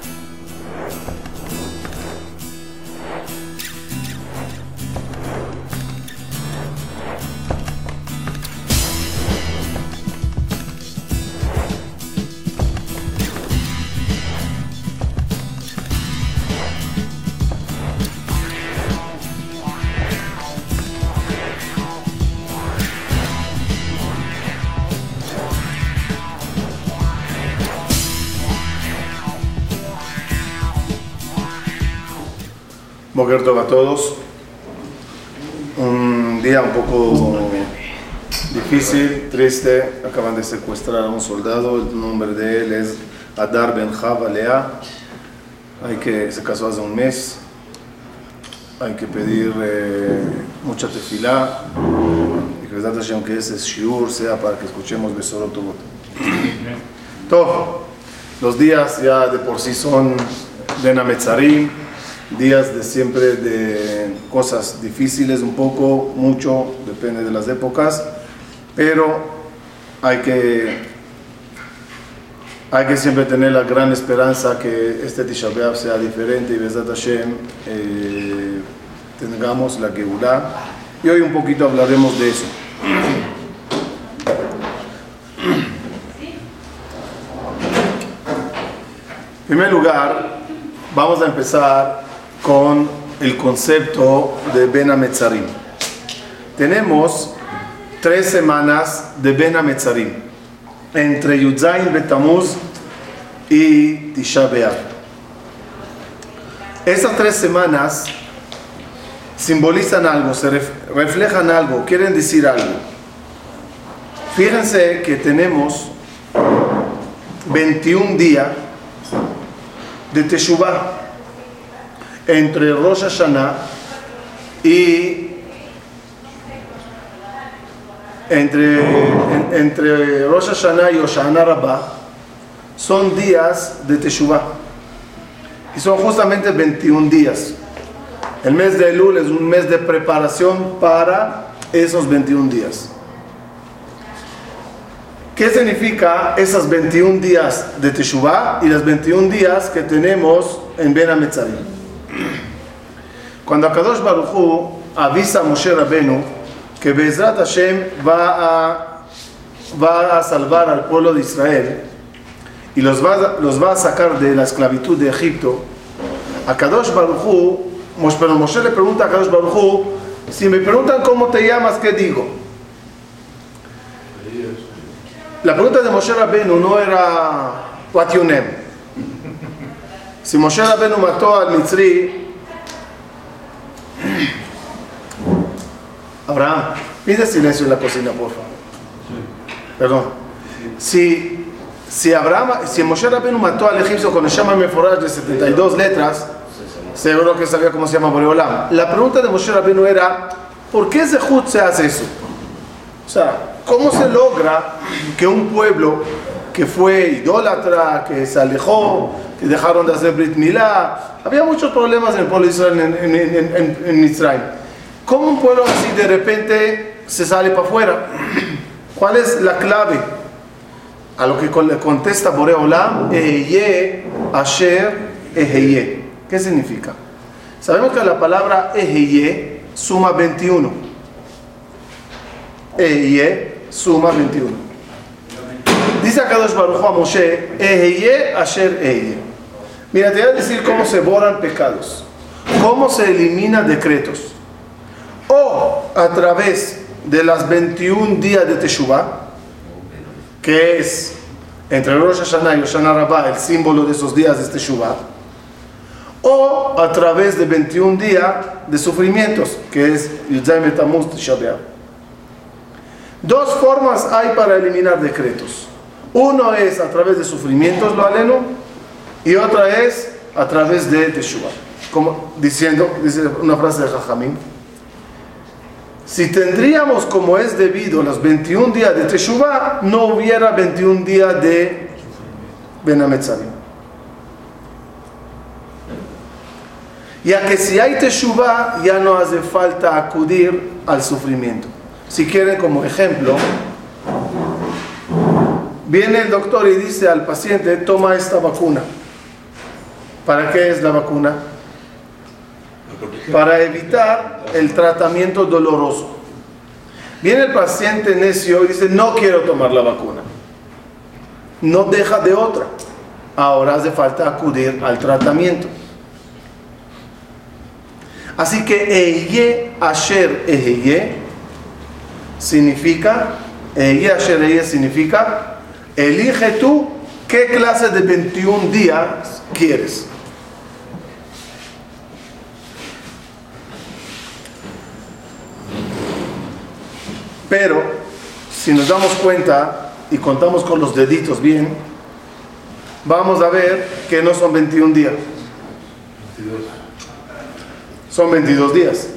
Bye. Boker a todos. Un día un poco difícil, triste. Acaban de secuestrar a un soldado. El nombre de él es Adar Ben Lea. Hay que, se casó hace un mes. Hay que pedir eh, mucha tefilá. Y que Hashem que ese shiur sea para que escuchemos Besorot Todo. Los días ya de por sí son de Nametzarim días de siempre de cosas difíciles, un poco, mucho, depende de las épocas, pero hay que, hay que siempre tener la gran esperanza que este Tisha B'Av sea diferente y Besat Hashem eh, tengamos la Geulah. Y hoy un poquito hablaremos de eso. En primer lugar, vamos a empezar con el concepto de Ben Ametzarim. Tenemos tres semanas de Ben Ametzarim entre Yudzain Betamuz y Tisha B'Av. Esas tres semanas simbolizan algo, se reflejan algo, quieren decir algo. Fíjense que tenemos 21 días de Teshuvah entre Rosh Hashanah y entre, entre Rosh Hashanah y Hoshana Rabbah son días de Teshuvah y son justamente 21 días. El mes de Elul es un mes de preparación para esos 21 días. ¿Qué significa esos 21 días de Teshuvah y los 21 días que tenemos en Ben? Cuando Akadosh Baruchu avisa a Moshe Rabenu que Bezrat Hashem va a, va a salvar al pueblo de Israel y los va, los va a sacar de la esclavitud de Egipto, Akadosh Baruchu, pero Moshe le pregunta a Akadosh Baruchu, si me preguntan cómo te llamas, ¿qué digo? La pregunta de Moshe Rabenu no era what you name. Si Moshe Rabenu mató al Mitzri, Abraham, pide silencio en la cocina, por favor. Perdón. Si, si, Abraham, si Moshe Rabenu mató al egipcio con el Shama Meforaj de 72 letras, seguro que sabía cómo se llama Boreolam. La pregunta de Moshe Rabenu era, ¿por qué Zehut se hace eso? O sea, ¿cómo se logra que un pueblo que fue idólatra, que se alejó, que dejaron de hacer Brit Milá. Había muchos problemas en el pueblo de Israel en, en, en, Israel. ¿Cómo un pueblo así de repente se sale para afuera? ¿Cuál es la clave? A lo que le contesta Boreolam, Eheye Asher Eheye. ¿Qué significa? Sabemos que la palabra Eheye suma 21. Eheye suma 21. Dice a Kadosh Baruch a Moshe, Eheye Asher Eheye. Mira, te voy a decir cómo se borran pecados, cómo se eliminan decretos. O a través de las 21 días de Teshuvah, que es entre Rosh Hashanah y Hoshana Rabbah el símbolo de esos días de Teshuvah, o a través de 21 días de sufrimientos, que es Yudzai Betamuz Tisha Dos formas hay para eliminar decretos. Uno es a través de sufrimientos, lo aleno, y otra es a través de Teshuvah. Como diciendo, dice una frase de Jajamín, si tendríamos como es debido los 21 días de Teshuvah, no hubiera 21 días de Benametzarim. Ya que si hay Teshuvah, ya no hace falta acudir al sufrimiento. Si quieren como ejemplo, Viene el doctor y dice al paciente, toma esta vacuna. ¿Para qué es la vacuna? Para evitar el tratamiento doloroso. Viene el paciente necio y dice, no quiero tomar la vacuna. No deja de otra. Ahora hace falta acudir al tratamiento. Así que Eye Asher Eye significa, Eye Asher Eye significa, elige tú qué clase de 21 días quieres. Pero si nos damos cuenta y contamos con los deditos bien, vamos a ver que no son 21 días. Son 22 días.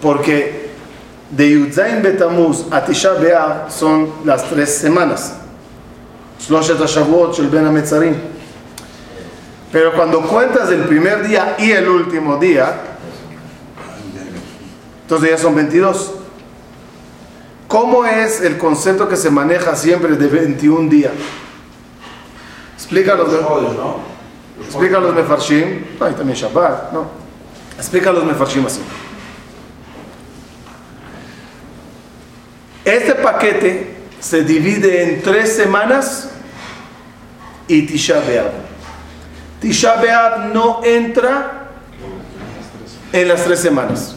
Porque de Yudzain Betamuz a Tisha B'Av son las tres semanas. Shloshet HaShavuot Ben HaMetzarim. Pero cuando cuentas el primer día y el último día, entonces ya son 22. ¿Cómo es el concepto que se maneja siempre de 21 días? Explica los mefarshim, no, y también Shabbat, no. Explica los mefarshim así. Este paquete se divide en tres semanas y Tisha B'Av. Tisha B'Av no entra en las tres semanas.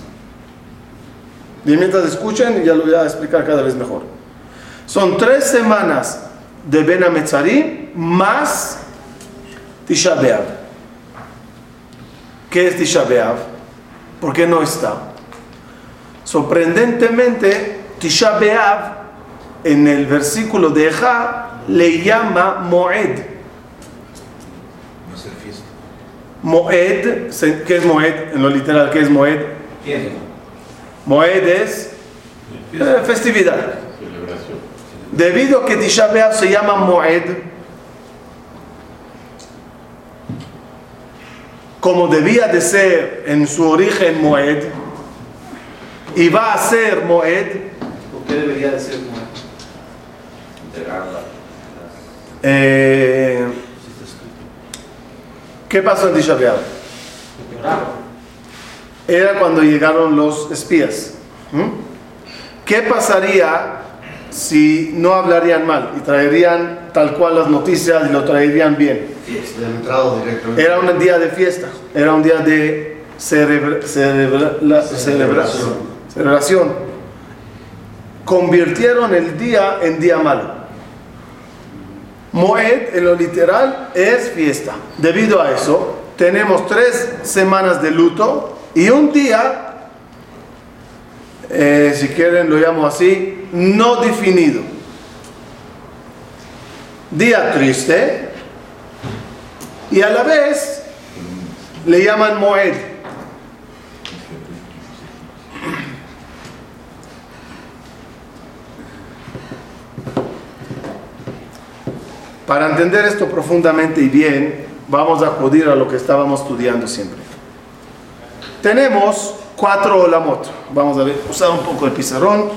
Y mientras escuchen, ya lo voy a explicar cada vez mejor. Son tres semanas de Ben Ametzarim más Tisha B'Av. ¿Qué es Tisha B'Av? ¿Por qué no está? Sorprendentemente, Tisha B'Av en el versículo de Eja le llama Moed. Moed, ¿qué es Moed? En lo literal, ¿qué es Moed? Moed es eh, festividad. Debido a que Tisha B'Av se llama Moed, como debía de ser en su origen Moed, y va a ser Moed. ¿Por qué debería de ser Moed? Eh, ¿Qué pasó en Tisha? Era cuando llegaron los espías. ¿Mm? ¿Qué pasaría si no hablarían mal y traerían tal cual las noticias y lo traerían bien? Era un día de fiesta, era un día de celebra- celebra- la- celebración. celebración. Convirtieron el día en día malo. Moed, en lo literal, es fiesta. Debido a eso, tenemos tres semanas de luto y un día, eh, si quieren lo llamo así, no definido. Día triste y a la vez le llaman Moed. Para entender esto profundamente y bien, vamos a acudir a lo que estábamos estudiando siempre. Tenemos cuatro olamot. Vamos a ver, usar un poco el pizarrón.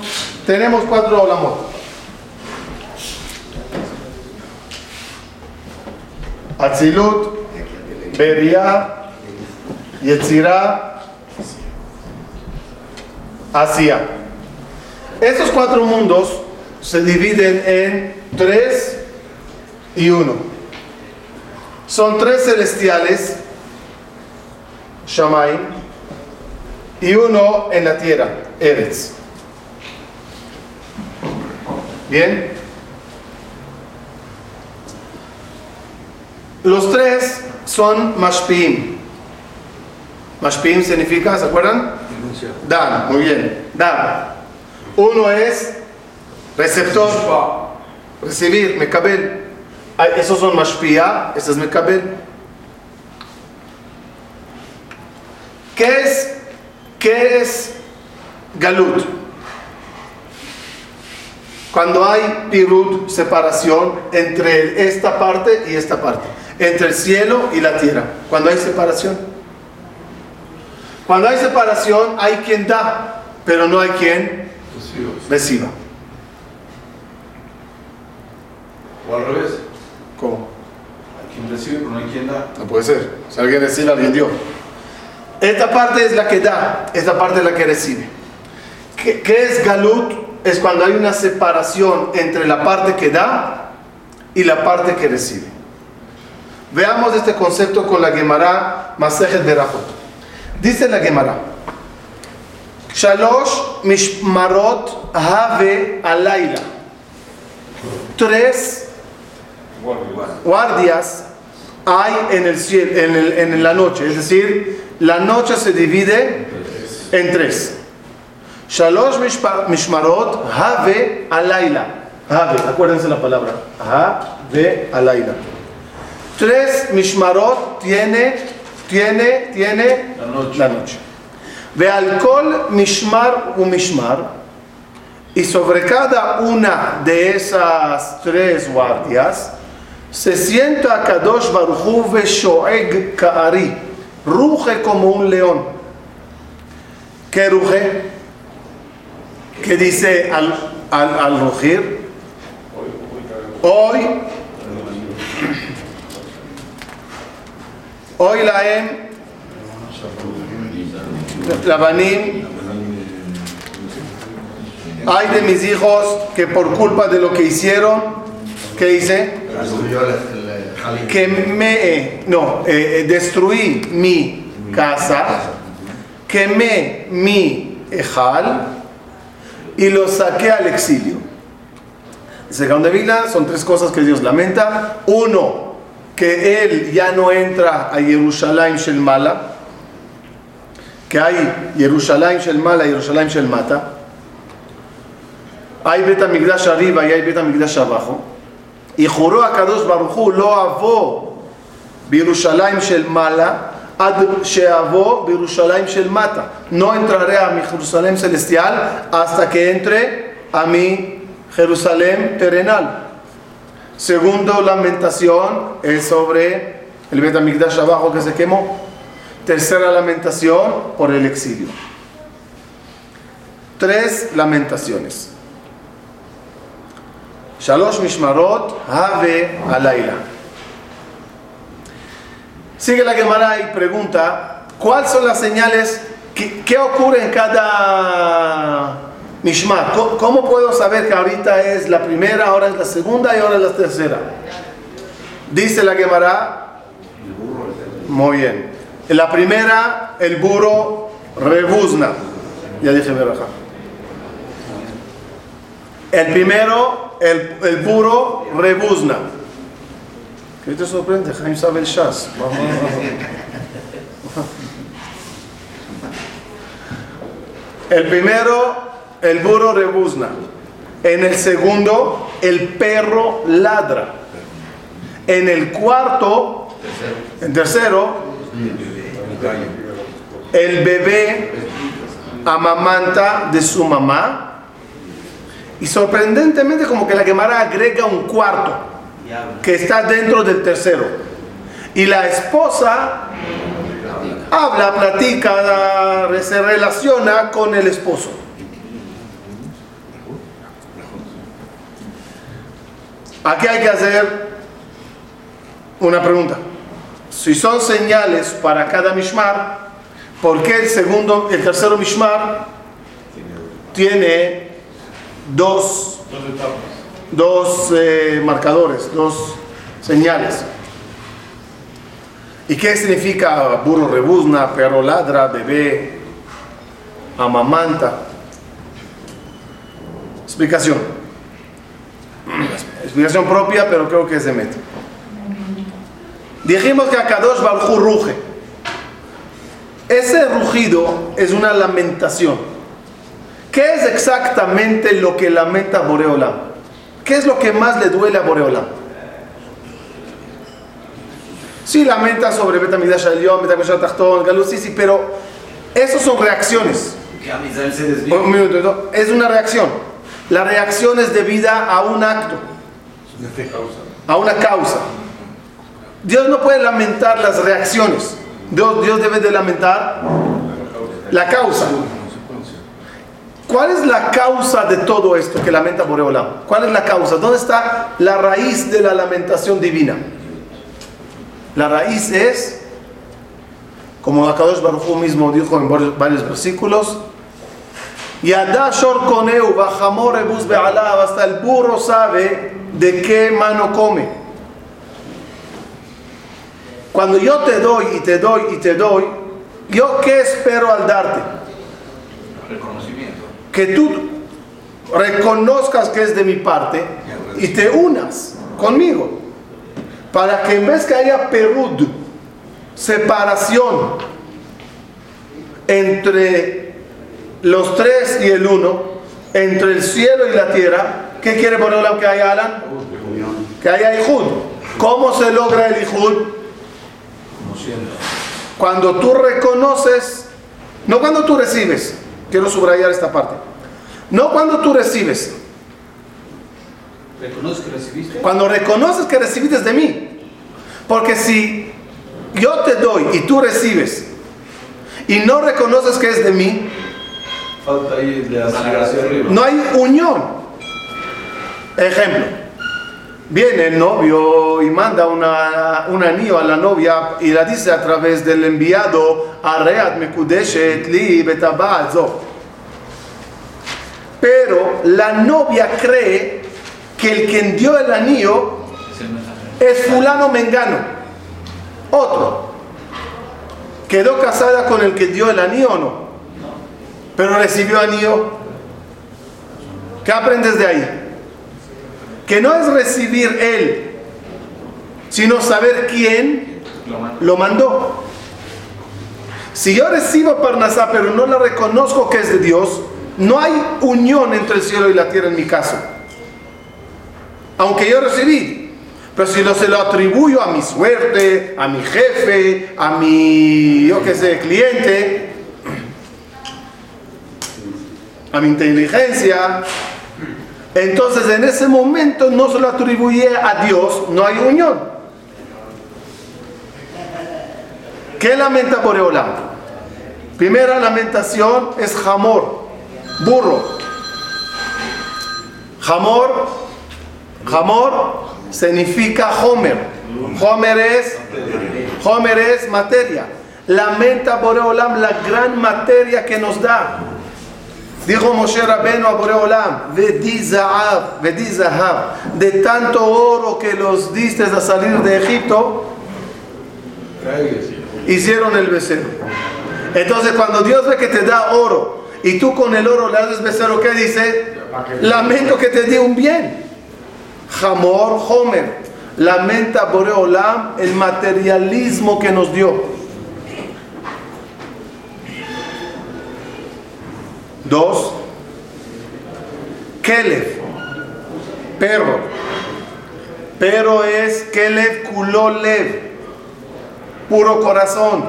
Tenemos cuatro olamot. Atzilut, Beria, Yetzirah, Asia. Estos cuatro mundos se dividen en tres y uno. Son tres celestiales, Shammai, y uno en la tierra, Eretz. Bien. Los tres son Mashpim. Mashpim significa, ¿se acuerdan? Dan, muy bien. Dan. Uno es receptor, recibir, Mekabel. Esos son Mashpia, ese es Mekabel. ¿Qué es, qué es Galut? Cuando hay pirut, separación entre esta parte y esta parte, entre el cielo y la tierra. Cuando hay separación. Cuando hay separación, hay quien da, pero no hay quien reciba. O al revés. Quien da. No puede ser. Si alguien recibe, alguien dio. Esta parte es la que da, esta parte es la que recibe. ¿Qué, qué es galut? Es cuando hay una separación entre la parte que da y la parte que recibe. Veamos este concepto con la Gemara Masejet Berachot. Dice la Gemara: Shalosh mishmarot have alayla. Tres guardias hay en el cielo, en, el- en la noche, es decir, la noche se divide en tres. Shalosh mishmarot have alayla. Have, acuérdense la palabra. Have alayla. Tres mishmarot tiene, tiene, tiene La noche. la noche. Ve alcohol mishmar u mishmar. Y sobre cada una de esas tres guardias se sienta a Kadosh Baruchu shoeg kaari. Ruge como un león. ¿Qué ruge? ¿Qué dice al, al, al rugir? Hoy, hoy la em, la banim, hay de mis hijos que por culpa de lo que hicieron, ¿qué hice? Que me, no, eh, eh, destruí mi casa, quemé mi ejal y lo saqué al exilio. Dice Gaon de son tres cosas que Dios lamenta. Uno, que él ya no entra a Jerusalén Shel Mala, que hay Jerusalén Shel Mala y Jerusalén Shel Mata. hay Bet HaMikdash arriba y hay Bet HaMikdash abajo y juró a Kadosh Barujú, lo avó Birushalayim Shel Mala, ad sheavó Birushalayim Shel No entraré a mi Jerusalén celestial hasta que entre a mi Jerusalén terrenal. Segundo, lamentación es sobre el Betamigdash abajo que se quemó. Tercera lamentación por el exilio. Tres lamentaciones. Shalosh Mishmarot Have Alayla. Sigue la Gemara y pregunta, ¿cuáles son las señales? ¿Qué, qué ocurre en cada Mishmar? ¿Cómo, puedo saber que ahorita es la primera, ahora es la segunda y ahora es la tercera? Dice la Gemara, muy bien. En la primera, el burro rebuzna. Ya dije Berajá. El primero, el, el burro rebuzna. ¿Qué te sorprende? Jaime sabe el vamos. El primero, el burro rebuzna. En el segundo, el perro ladra. En el cuarto, en tercero, el bebé amamanta de su mamá. Y sorprendentemente como que la Gemara agrega un cuarto que está dentro del tercero. Y la esposa habla, platica, se relaciona con el esposo. Aquí hay que hacer una pregunta. Si son señales para cada mishmar, ¿por qué el segundo, el tercero mishmar tiene dos Dos eh, marcadores, dos señales. ¿Y qué significa burro rebuzna, perro ladra, bebé, amamanta? Explicación. Explicación propia, pero creo que se mete. Dijimos que Akadosh Baruj ruge. Ese rugido es una lamentación. ¿Qué es exactamente lo que lamenta Boreolam? ¿Qué es lo que más le duele a Boreolam? Sí, lamenta sobre Betamidash Elión, Betamidash Tachtón, Galú, sí, sí, pero esos son reacciones. Un minuto, es una reacción. La reacción es debida a un acto, a una causa. Dios no puede lamentar las reacciones. Dios, Dios debe de lamentar la causa. ¿Cuál es la causa de todo esto que lamenta Boreolam? ¿Cuál es la causa? ¿Dónde está la raíz de la lamentación divina? La raíz es, como Akadosh Baruj mismo dijo en varios- versículos, Be'alav, hasta el burro sabe de qué mano come. Cuando yo te doy y te doy y te doy, ¿yo qué espero al darte? Reconocimiento. Que tú reconozcas que es de mi parte y te unas conmigo. Para que en vez que haya perud, separación entre los tres y el uno, entre el cielo y la tierra, ¿qué quiere poner que haya Alan? Que haya Ijud. ¿Cómo se logra el Ijud? Cuando tú reconoces, no cuando tú recibes, quiero subrayar esta parte, no cuando tú recibes, ¿Reconoces que recibiste? cuando reconoces que recibiste de mí. Porque si yo te doy y tú recibes y no reconoces que es de mí, Falta ahí de no hay unión. Ejemplo, viene el novio y manda una, un anillo a la novia y la dice a través del enviado, Areat Mekudeshet li betabal zo". Pero la novia cree que el que dio el anillo Es fulano mengano. Otro. ¿Quedó casada con el que dio el anillo o no? Pero recibió anillo. ¿Qué aprendes de ahí? Que no es recibir él, sino saber quién lo mandó. Si yo recibo Parnasá, pero no la reconozco que es de Dios, no hay unión entre el cielo y la tierra en mi caso. Aunque yo recibí. Pero si lo, se lo atribuyo a mi suerte, a mi jefe, a mi, yo qué sé, cliente, a mi inteligencia, entonces en ese momento no se lo atribuye a Dios, no hay unión. ¿Qué lamenta Boreolam? Primera lamentación es Jamor, burro. Jamor, Jamor significa Homer. Homer es, Homer es materia. Lamenta Boreolam la gran materia que nos da. Dijo Moshe Rabenu a Boreolam, de tanto oro que los diste a salir de Egipto, hicieron el becerro. Entonces cuando Dios ve que te da oro y tú con el oro le haces becerro, ¿qué dice? Lamento que te di un bien. Jamor, Homer. Lamenta Boreolam el materialismo que nos dio. Dos. Kelev. Perro. Pero es Kelev Kulolev. Puro corazón.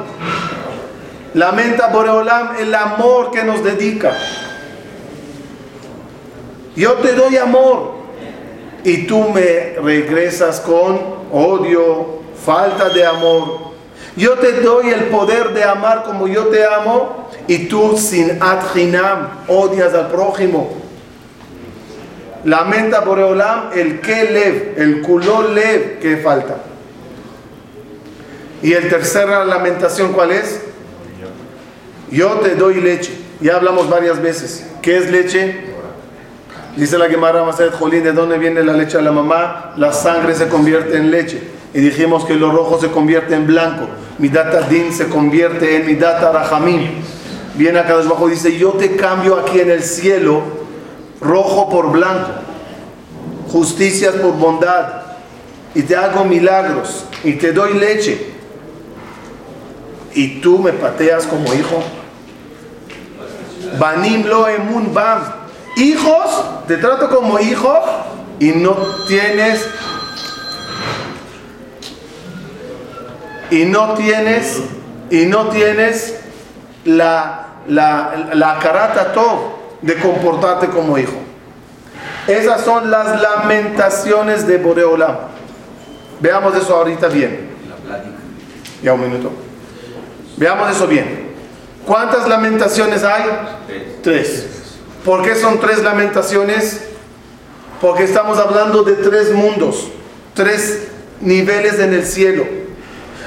Lamenta Boreolam el amor que nos dedica. Yo te doy amor y tú me regresas con odio, falta de amor. Yo te doy el poder de amar como yo te amo y tú sin adjinam odias al prójimo. Lamenta Boreolam el que lev, el culó lev que falta. Y el tercera lamentación, ¿cuál es? Yo te doy leche. Ya hablamos varias veces. ¿Qué es leche? Dice la Gemara Maset Jolín, ¿de dónde viene la leche a la mamá? La sangre se convierte en leche. Y dijimos que lo rojo se convierte en blanco. Mi data din se convierte en mi data rahamim. Viene acá abajo dice, yo te cambio aquí en el cielo rojo por blanco, justicias por bondad, y te hago milagros, y te doy leche. Y tú me pateas como hijo. Banim lo emun bam. Hijos, te trato como hijo y no tienes y no tienes y no tienes la la la karata todo de comportarte como hijo. Esas son las lamentaciones de Boreolam. Veamos eso ahorita bien. Ya un minuto. Veamos eso bien. ¿Cuántas lamentaciones hay? Tres. ¿Por qué son tres lamentaciones? Porque estamos hablando de tres mundos, tres niveles en el cielo.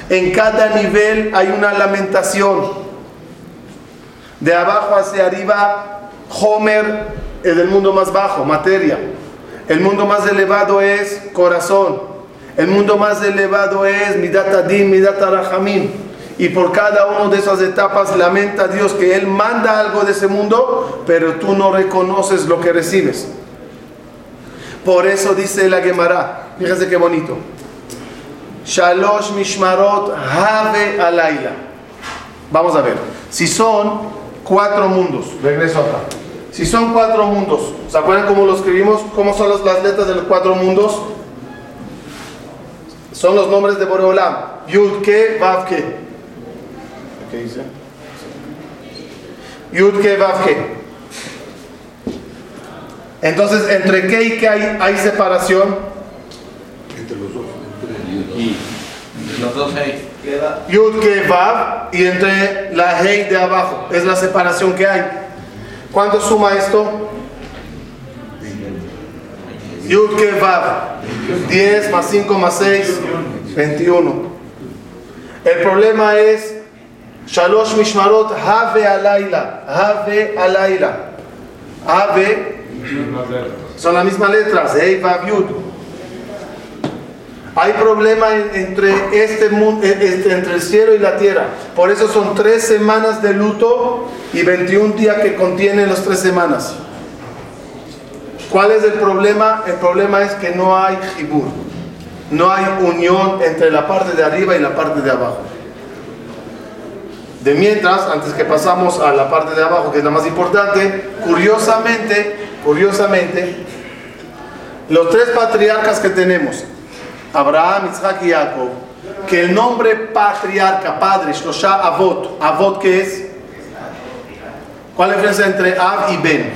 En cada nivel hay una lamentación. De abajo hacia arriba, Homer es el mundo más bajo, materia. El mundo más elevado es corazón. El mundo más elevado es Midat Adin, Midat Rahamim. Y por cada una de esas etapas lamenta a Dios que Él manda algo de ese mundo, pero tú no reconoces lo que recibes. Por eso dice la Gemara, fíjense qué bonito. Shalosh Mishmarot Have Alayla. Vamos a ver. Si son cuatro mundos, regreso acá. Si son cuatro mundos, ¿se acuerdan cómo lo escribimos? ¿Cómo son las, letras de los cuatro mundos? Son los nombres de Boreolam. Yud Ke. ¿Qué dice? Yud Ke Vav Ke. Entonces, entre qué y qué hay, hay separación. Entre los dos. Y los dos ahí. Queda Yud Ke Vav y entre la Hei de abajo. Es la separación que hay. ¿Cuánto suma esto? Yud Ke Vav. 10 más 5 más 6, 21. El problema es Shalosh Mishmarot Have Alayla. Have Alayla. Have son las mismas letras, Yud. Hay problema en- entre este mundo, entre el cielo y la tierra. Por eso son tres semanas de luto y 21 días que contienen las tres semanas. ¿Cuál es el problema? El problema es que no hay jibur. No hay unión entre la parte de arriba y la parte de abajo. De mientras, antes que pasamos a la parte de abajo, que es la más importante, curiosamente, curiosamente, los tres patriarcas que tenemos, Abraham, Isaac y Jacob, que el nombre patriarca, padre, Shloshá Avot, Avot que es, ¿cuál es la diferencia entre Av y Ben?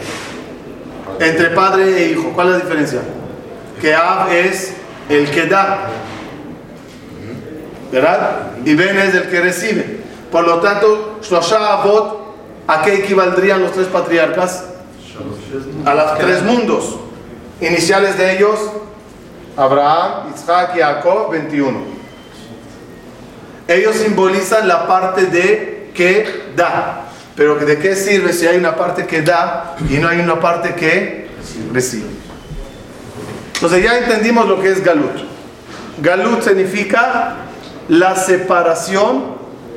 Entre padre e hijo, ¿cuál es la diferencia? Que Av es el que da, ¿verdad? Y Ben es el que recibe. Por lo tanto, Shloshá Avot, ¿a qué equivaldrían los tres patriarcas? A los tres mundos. Iniciales de ellos, Abraham, Isaac y Jacob, 21. Ellos simbolizan la parte de que da. Pero ¿de qué sirve si hay una parte que da y no hay una parte que recibe? Entonces ya entendimos lo que es Galut. Galut significa la separación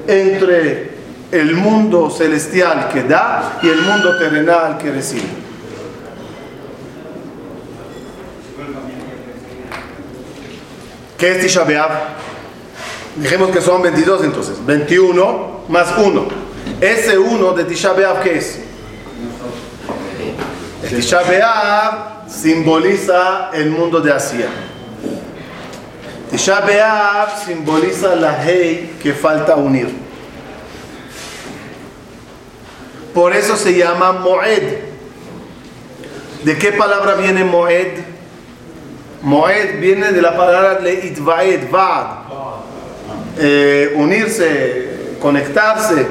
entre el mundo celestial que da y el mundo terrenal que recibe. ¿Qué es Tisha B'Av? Dijimos que son 22 entonces. 21 más 1. Ese 1 de Tisha B'Av, ¿qué es? El Tisha B'Av simboliza el mundo de Asia. Tisha B'Av simboliza la Hei que falta unir. Por eso se llama Moed. ¿De qué palabra viene Moed? Moed viene de la palabra leitvaed, vad. Eh, unirse, conectarse.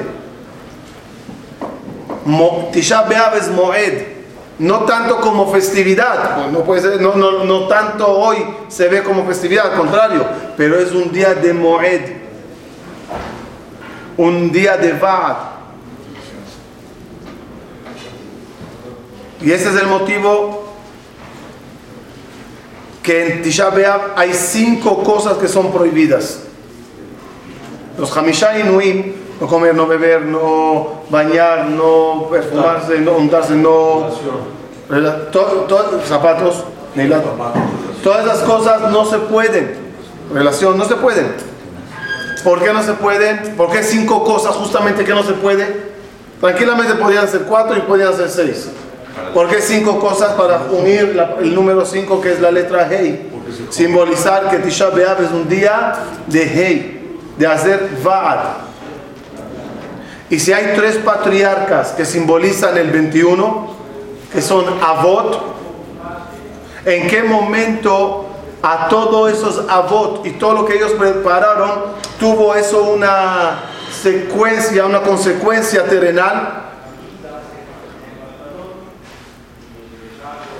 Tisha B'Av es Moed. No tanto como festividad, pues no, puede no, no, no tanto hoy se ve como festividad, al contrario, pero es un día de Moed, un día de Vad. Y ese es el motivo que en Tisha B'Av hay cinco cosas que son prohibidas. Los Hamisha Inuim, no comer, no beber, no bañar, no perfumarse, no untarse, no... to- to- zapatos, Todas esas cosas no se pueden. Relación, no se pueden. ¿Por qué no se pueden? ¿Por qué cinco cosas justamente que no se puede? Tranquilamente podrían ser cuatro y podrían ser seis. ¿Por qué cinco cosas para unir el número cinco que es la letra Hei? Simbolizar que Tisha B'Av es un día de Hei, de hacer Vaad. Y si hay tres patriarcas que simbolizan el 21, que son Avot, ¿en qué momento a todos esos Avot y todo lo que ellos prepararon tuvo eso una secuencia, una consecuencia terrenal?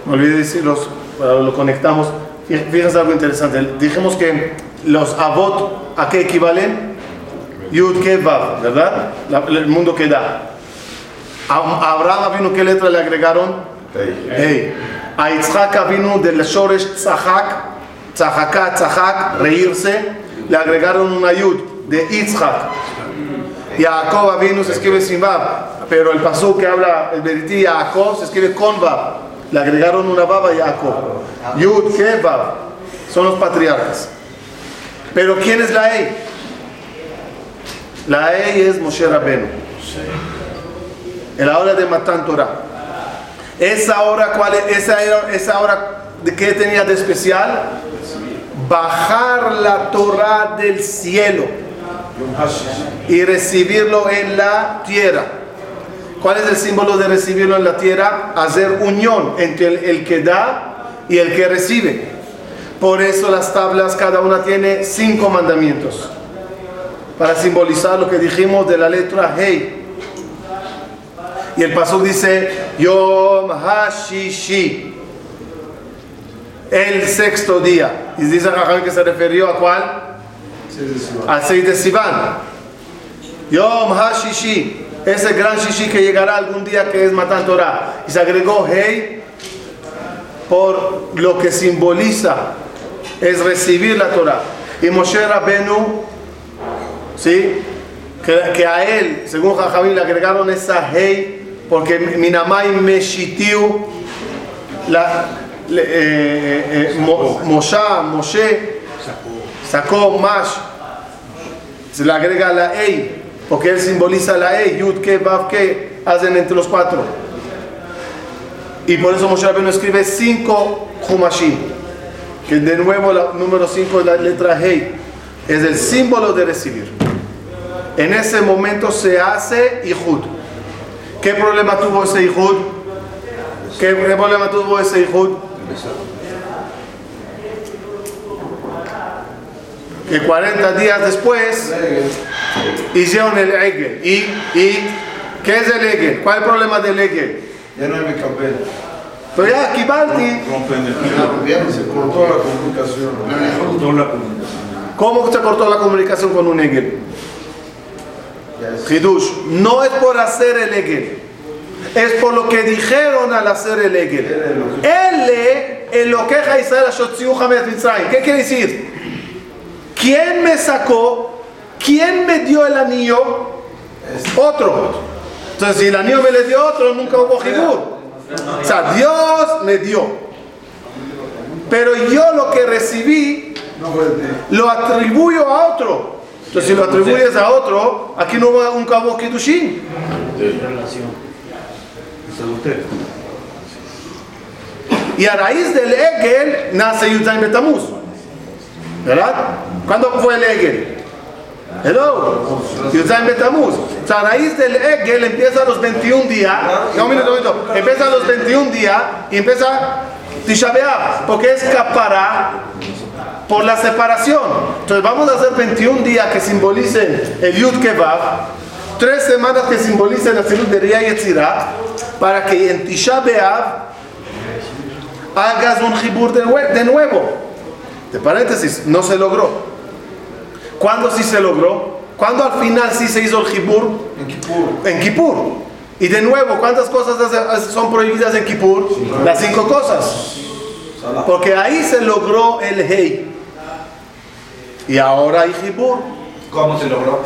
Me olvidé decirlos, lo conectamos. Fí- Fíjense algo interesante. Dijimos que los Avot, ¿a qué equivalen? Yud Ke Vav, ¿verdad? La- el mundo que da. A a Abraham vino, ¿qué letra le agregaron? Hey. A Yitzhak vino del Shoresh Tzahak, Tzahaka, Tzahak, reírse, le agregaron una Yud de Yitzhak. Y a Jacob vino se escribe sin Vav, pero el pasú que habla el Berití Jacob se escribe con Vav. Le agregaron una Vav a Jacob. Yud, Ke, Vav. Son los patriarcas. Pero ¿quién es la E? La E es Moshe Rabbeinu. En la hora de Matan Torah. Esa hora, ¿cuál es? Esa, era- esa hora, ¿de qué tenía de especial? Bajar la Torah del cielo y recibirlo en la tierra. ¿Cuál es el símbolo de recibirlo en la tierra? Hacer unión entre el que da y el que recibe. Por eso las tablas, cada una tiene cinco mandamientos. Para simbolizar lo que dijimos de la letra Hey. Y el pasuk dice Yom Hashishi. El sexto día. Y dice Jajam que se refirió a cuál? al 6 de Sivan. Yom HaShishi, ese gran Shishi que llegará algún día que es Matan Torah. Y se agregó Hey por lo que simboliza es recibir la Torah. Y Moshe Rabenu, ¿sí? Que, a él, según Jajamín, le agregaron esa Hey porque Minamai Meshitiu, la, le- eh, eh, eh, Mo- Mosha, Moshe, sacó Mash, se le agrega la Ei, porque él simboliza la Ei, Yud, Ke, Vav, Ke, hacen entre los cuatro. Y por eso Moshe Rabbeinu escribe cinco Humashim, que de nuevo la número cinco es la letra Hei, es el símbolo de recibir. En ese momento se hace Ihud. ¿Qué problema tuvo ese Ihud? ¿Qué, qué problema tuvo ese Ihud? que 40 días después hicieron el Egel. ¿Y, ¿Y qué es el Egel? ¿Cuál es el problema del Egel? Ya no hay Mecapel. Pero ya, Kibalti, Se cortó la comunicación. Cortó la comunicación. ¿cómo se cortó la comunicación con un Egel? Hidush, no es por hacer el Egel, es por lo que dijeron al hacer el Egel. Ele, en lo que Israel Mitzrayim. ¿Qué quiere decir? ¿Quién me sacó? ¿Quién me dio el anillo? Otro. Entonces, si el anillo me le dio otro, nunca hubo Hibur. O sea, Dios me dio. Pero yo lo que recibí lo atribuyo a otro. Entonces, si lo atribuyes a otro, aquí no va un cabo Kiddushin. Y a raíz del Egel nace Yudzaim Betamuz. ¿Verdad? ¿Cuándo fue el Egel? Hello. Yudzaim Betamuz. O sea, a raíz del Egel empieza los 21 días. No, un minuto, un minuto. Empieza los 21 días y empieza Tisha B'Av, Porque es capará por la separación. Entonces vamos a hacer 21 días que simbolicen el Yud Kevav. Tres semanas que simbolicen la salud de Ria y Yetzirah, para que en Tisha B'Av hagas un jibur de, nue- de nuevo. De paréntesis, no se logró. ¿Cuándo sí se logró? ¿Cuándo al final sí se hizo el jibur? En Kipur. En Kippur. Y de nuevo, ¿cuántas cosas son prohibidas en Kippur? Las cinco cosas. Porque ahí se logró el Hei. Y ahora hay Kippur. ¿Cómo se logró?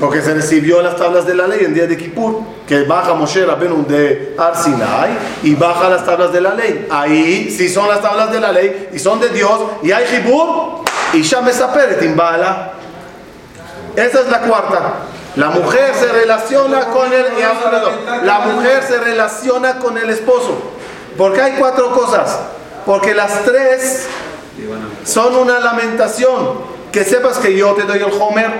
Porque se recibió las tablas de la ley en día de Kippur, que baja Moshe Rabbeinu de Ar Sinai y baja las tablas de la ley. Ahí sí son las tablas de la ley y son de Dios y hay Kippur y Shamesaperet Timbala. Esa es la cuarta. La mujer se relaciona con el la mujer se relaciona con el esposo. Porque hay cuatro cosas. Porque las tres son una lamentación. Que sepas que yo te doy el Homer,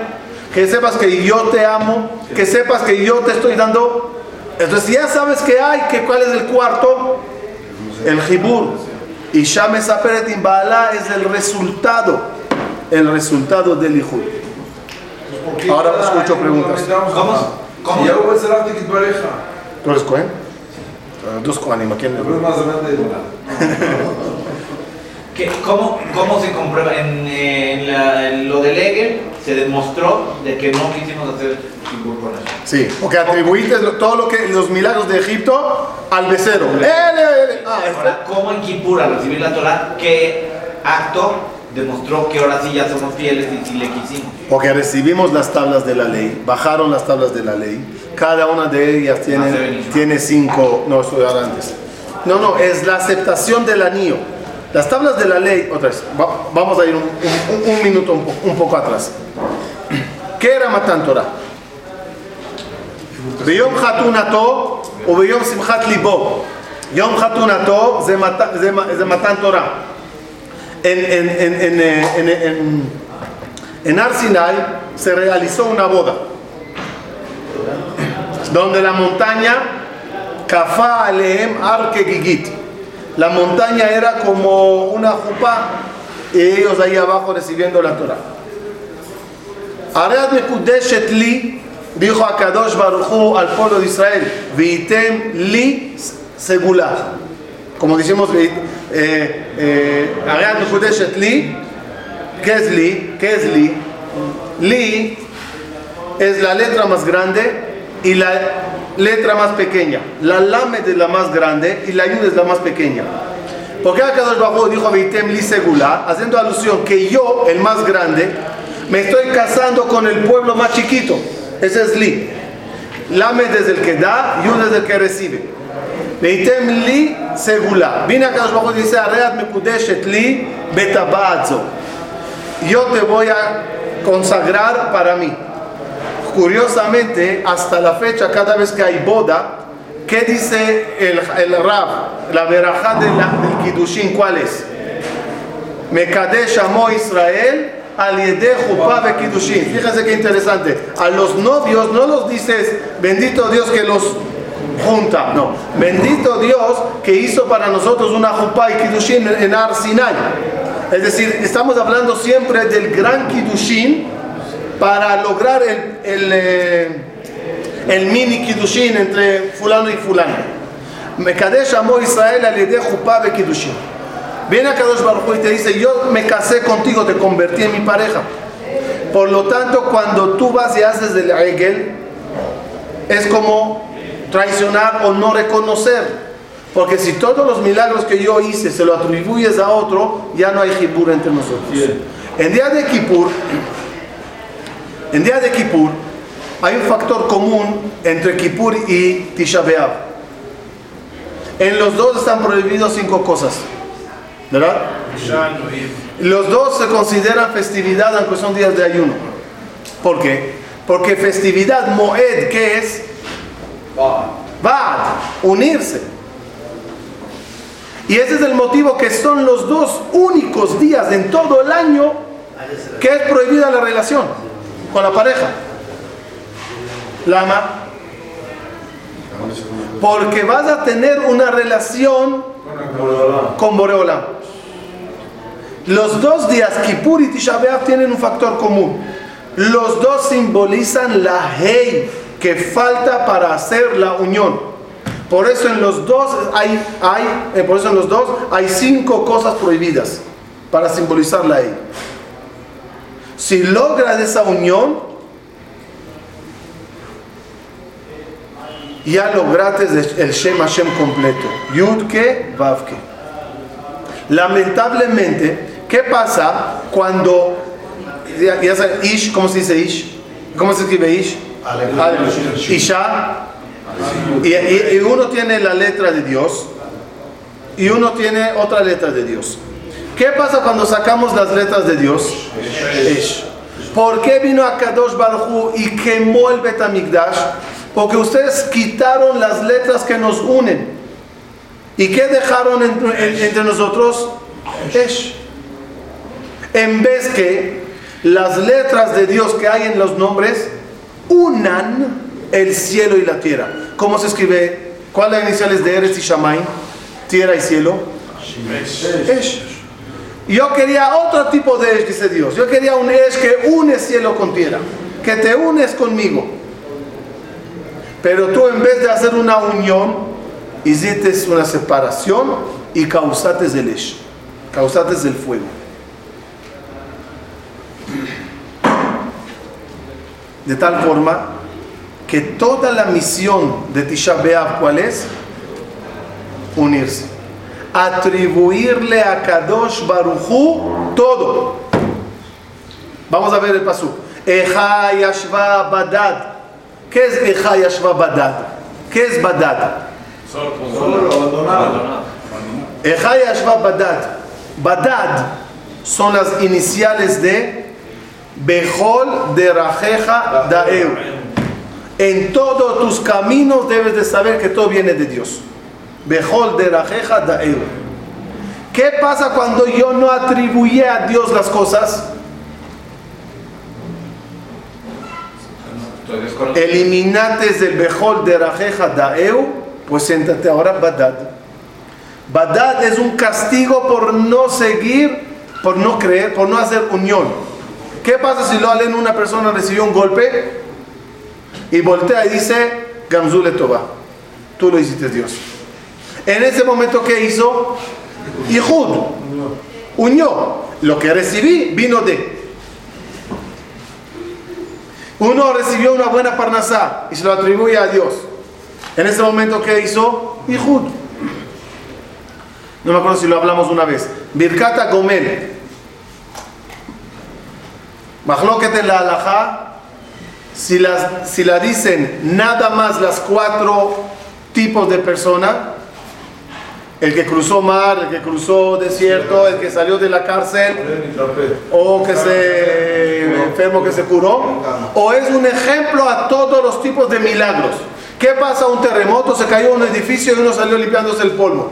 que sepas que yo te amo, que sepas que yo te estoy dando. Entonces ya sabes que hay, que cuál es el cuarto, el Jibur. Y Shames Aperet Imbala es el resultado, el resultado del Ijud. Ahora escucho preguntas. ¿Cómo? ¿Cómo? Ya hubo arte que pareja. ¿Tú eres Cohen? Dos Cohen, ¿a quién es más grande de la. ¿Qué- cómo, ¿Cómo se comprueba? En, en la- en lo del Hegel se demostró de que no quisimos hacer con eso. Sí, porque atribuiste todo lo que los milagros de Egipto al becerro. Él, él, él. Ah, Ahora, ¿cómo en Kippur al recibir la Torah, qué acto demostró que ahora sí ya somos fieles y sí le quisimos? Porque recibimos las tablas de la ley, bajaron las tablas de la ley, cada una de ellas tiene, tiene cinco, no, ahora antes. No, no, es la aceptación del anillo. Las tablas de la ley, otra vez, va- vamos a ir un, un- un minuto un, po- un poco atrás. ¿Qué era Matan Torah? ביום חתונתו וביום שמחת ליבו. יום חתונתו זה, מת, זה, זה מתן תורה. En, en, en, en, eh, en, en- en Ar Sinai se realizó una boda, donde la montaña, Kafá Aleem Arke Gigit, la montaña era como una jupa y ellos ahí abajo recibiendo la Torah. Aread Mekudeshet Li, dijo a Kadosh Baruchu al pueblo de Israel, Vitem Li Segula. Como decimos, eh, eh, Aread Mekudeshet Li, ¿qué es Li? ¿Qué es Li? Li es la letra más grande y la letra más pequeña. La lamed es la más grande y la yud es la más pequeña. ¿Por qué Akadosh Hu dijo Vitem Li Segula? Haciendo alusión que yo, el más grande, me estoy casando con el pueblo más chiquito. Ese es Li. Lamed es el que da, yud es el que recibe. Vitem Li Segula. Viene Akadosh Hu y dice Areat Mekudeshet Li Betabazo. Yo te voy a consagrar para mí. Curiosamente, hasta la fecha, cada vez que hay boda, ¿qué dice el, el Rab? La verajá de la- del Kiddushin, ¿cuál es? Mekadesh amo Israel al be Kiddushin. Fíjense qué interesante. A los novios no los dices, bendito Dios que los junta. No, bendito Dios que hizo para nosotros una Jupá y Kiddushin en, en Ar Sinai. Es decir, estamos hablando siempre del gran Kiddushin para lograr el, el, eh, el mini Kiddushin entre fulano y fulano. Mekadesh amo Israel al yedeh Jupá Kiddushin. Viene a Kadosh Baruj y te dice, yo me casé contigo, te convertí en mi pareja. Por lo tanto, cuando tú vas y haces del Egel, es como traicionar o no reconocer. Porque si todos los milagros que yo hice se lo atribuyes a otro, ya no hay Kippur entre nosotros. En día de Kippur, en día de Kippur, hay un factor común entre Kippur y Tisha B'Av. En los dos están prohibidos cinco cosas. ¿Verdad? Los dos se consideran festividad aunque son días de ayuno. ¿Por qué? Porque festividad Moed, ¿qué es? Bad, unirse. Y ese es el motivo que son los dos únicos días en todo el año que es prohibida la relación con la pareja. Lama. Porque vas a tener una relación con Boreolam. Los dos días, Kippur y Tisha tienen un factor común. Los dos simbolizan la Hei que falta para hacer la unión. Por eso en los dos hay, hay, eh, por eso en los dos hay cinco cosas prohibidas para simbolizar la Hei. Si logras esa unión, ya lograste el Shem Hashem completo. Yudke, Vavke. Lamentablemente, ¿qué pasa cuando, ya, ya saben, Ish, ¿cómo se dice Ish? ¿Cómo se escribe Ish? Isha. Y, y- y uno tiene la letra de Dios y uno tiene otra letra de Dios. ¿Qué pasa cuando sacamos las letras de Dios? Ish. ¿Por qué vino a Kadosh Baruj y quemó el Betamigdash? Porque ustedes quitaron las letras que nos unen. ¿Y qué dejaron entre, en- entre nosotros? Esh. En vez que las letras de Dios que hay en los nombres unan el cielo y la tierra. ¿Cómo se escribe? ¿Cuáles las iniciales de Eres y Shamay? Tierra y cielo. Esh. Yo quería otro tipo de Esh, dice Dios. Yo quería un Esh que une cielo con tierra. Que te unes conmigo. Pero tú en vez de hacer una unión, hiciste una separación y causaste el Esh. Causaste el fuego. de tal forma que toda la misión de Tisha B'Av, ¿cuál es? Unirse. Atribuirle a Kadosh Baruchu todo. Vamos a ver el paso. Eja Yashva Badad. ¿Qué es Eja Yashva Badad? ¿Qué es Badad? Solo abandonado. Eja Yashva Badad. Badad son las iniciales de Bejol de Rajeja Daeu. En todos tus caminos debes de saber que todo viene de Dios. Bejol de Rajeja Daeu. ¿Qué pasa cuando yo no atribuye a Dios las cosas? Eliminates del Bejol de Rajeja Daeu, pues siéntate ahora Badad. Badad es un castigo por no seguir, por no creer, por no hacer unión. ¿Qué pasa si lo alen una persona recibió un golpe y voltea y dice, Gamzule Toba, tú lo hiciste Dios? En ese momento, ¿qué hizo? Yehud, unió. Lo que recibí vino de. Uno recibió una buena parnasá y se lo atribuye a Dios. En ese momento, ¿qué hizo? Yehud. No me acuerdo si lo hablamos una vez. Birkata Gomel. Mahloket la halajá. Si, las, si la dicen nada más las cuatro tipos de persona, el que cruzó mar, el que cruzó desierto, el que salió de la cárcel, o que se enfermo que se curó, o es un ejemplo a todos los tipos de milagros. ¿Qué pasa? Un terremoto, se cayó un edificio y uno salió limpiándose el polvo.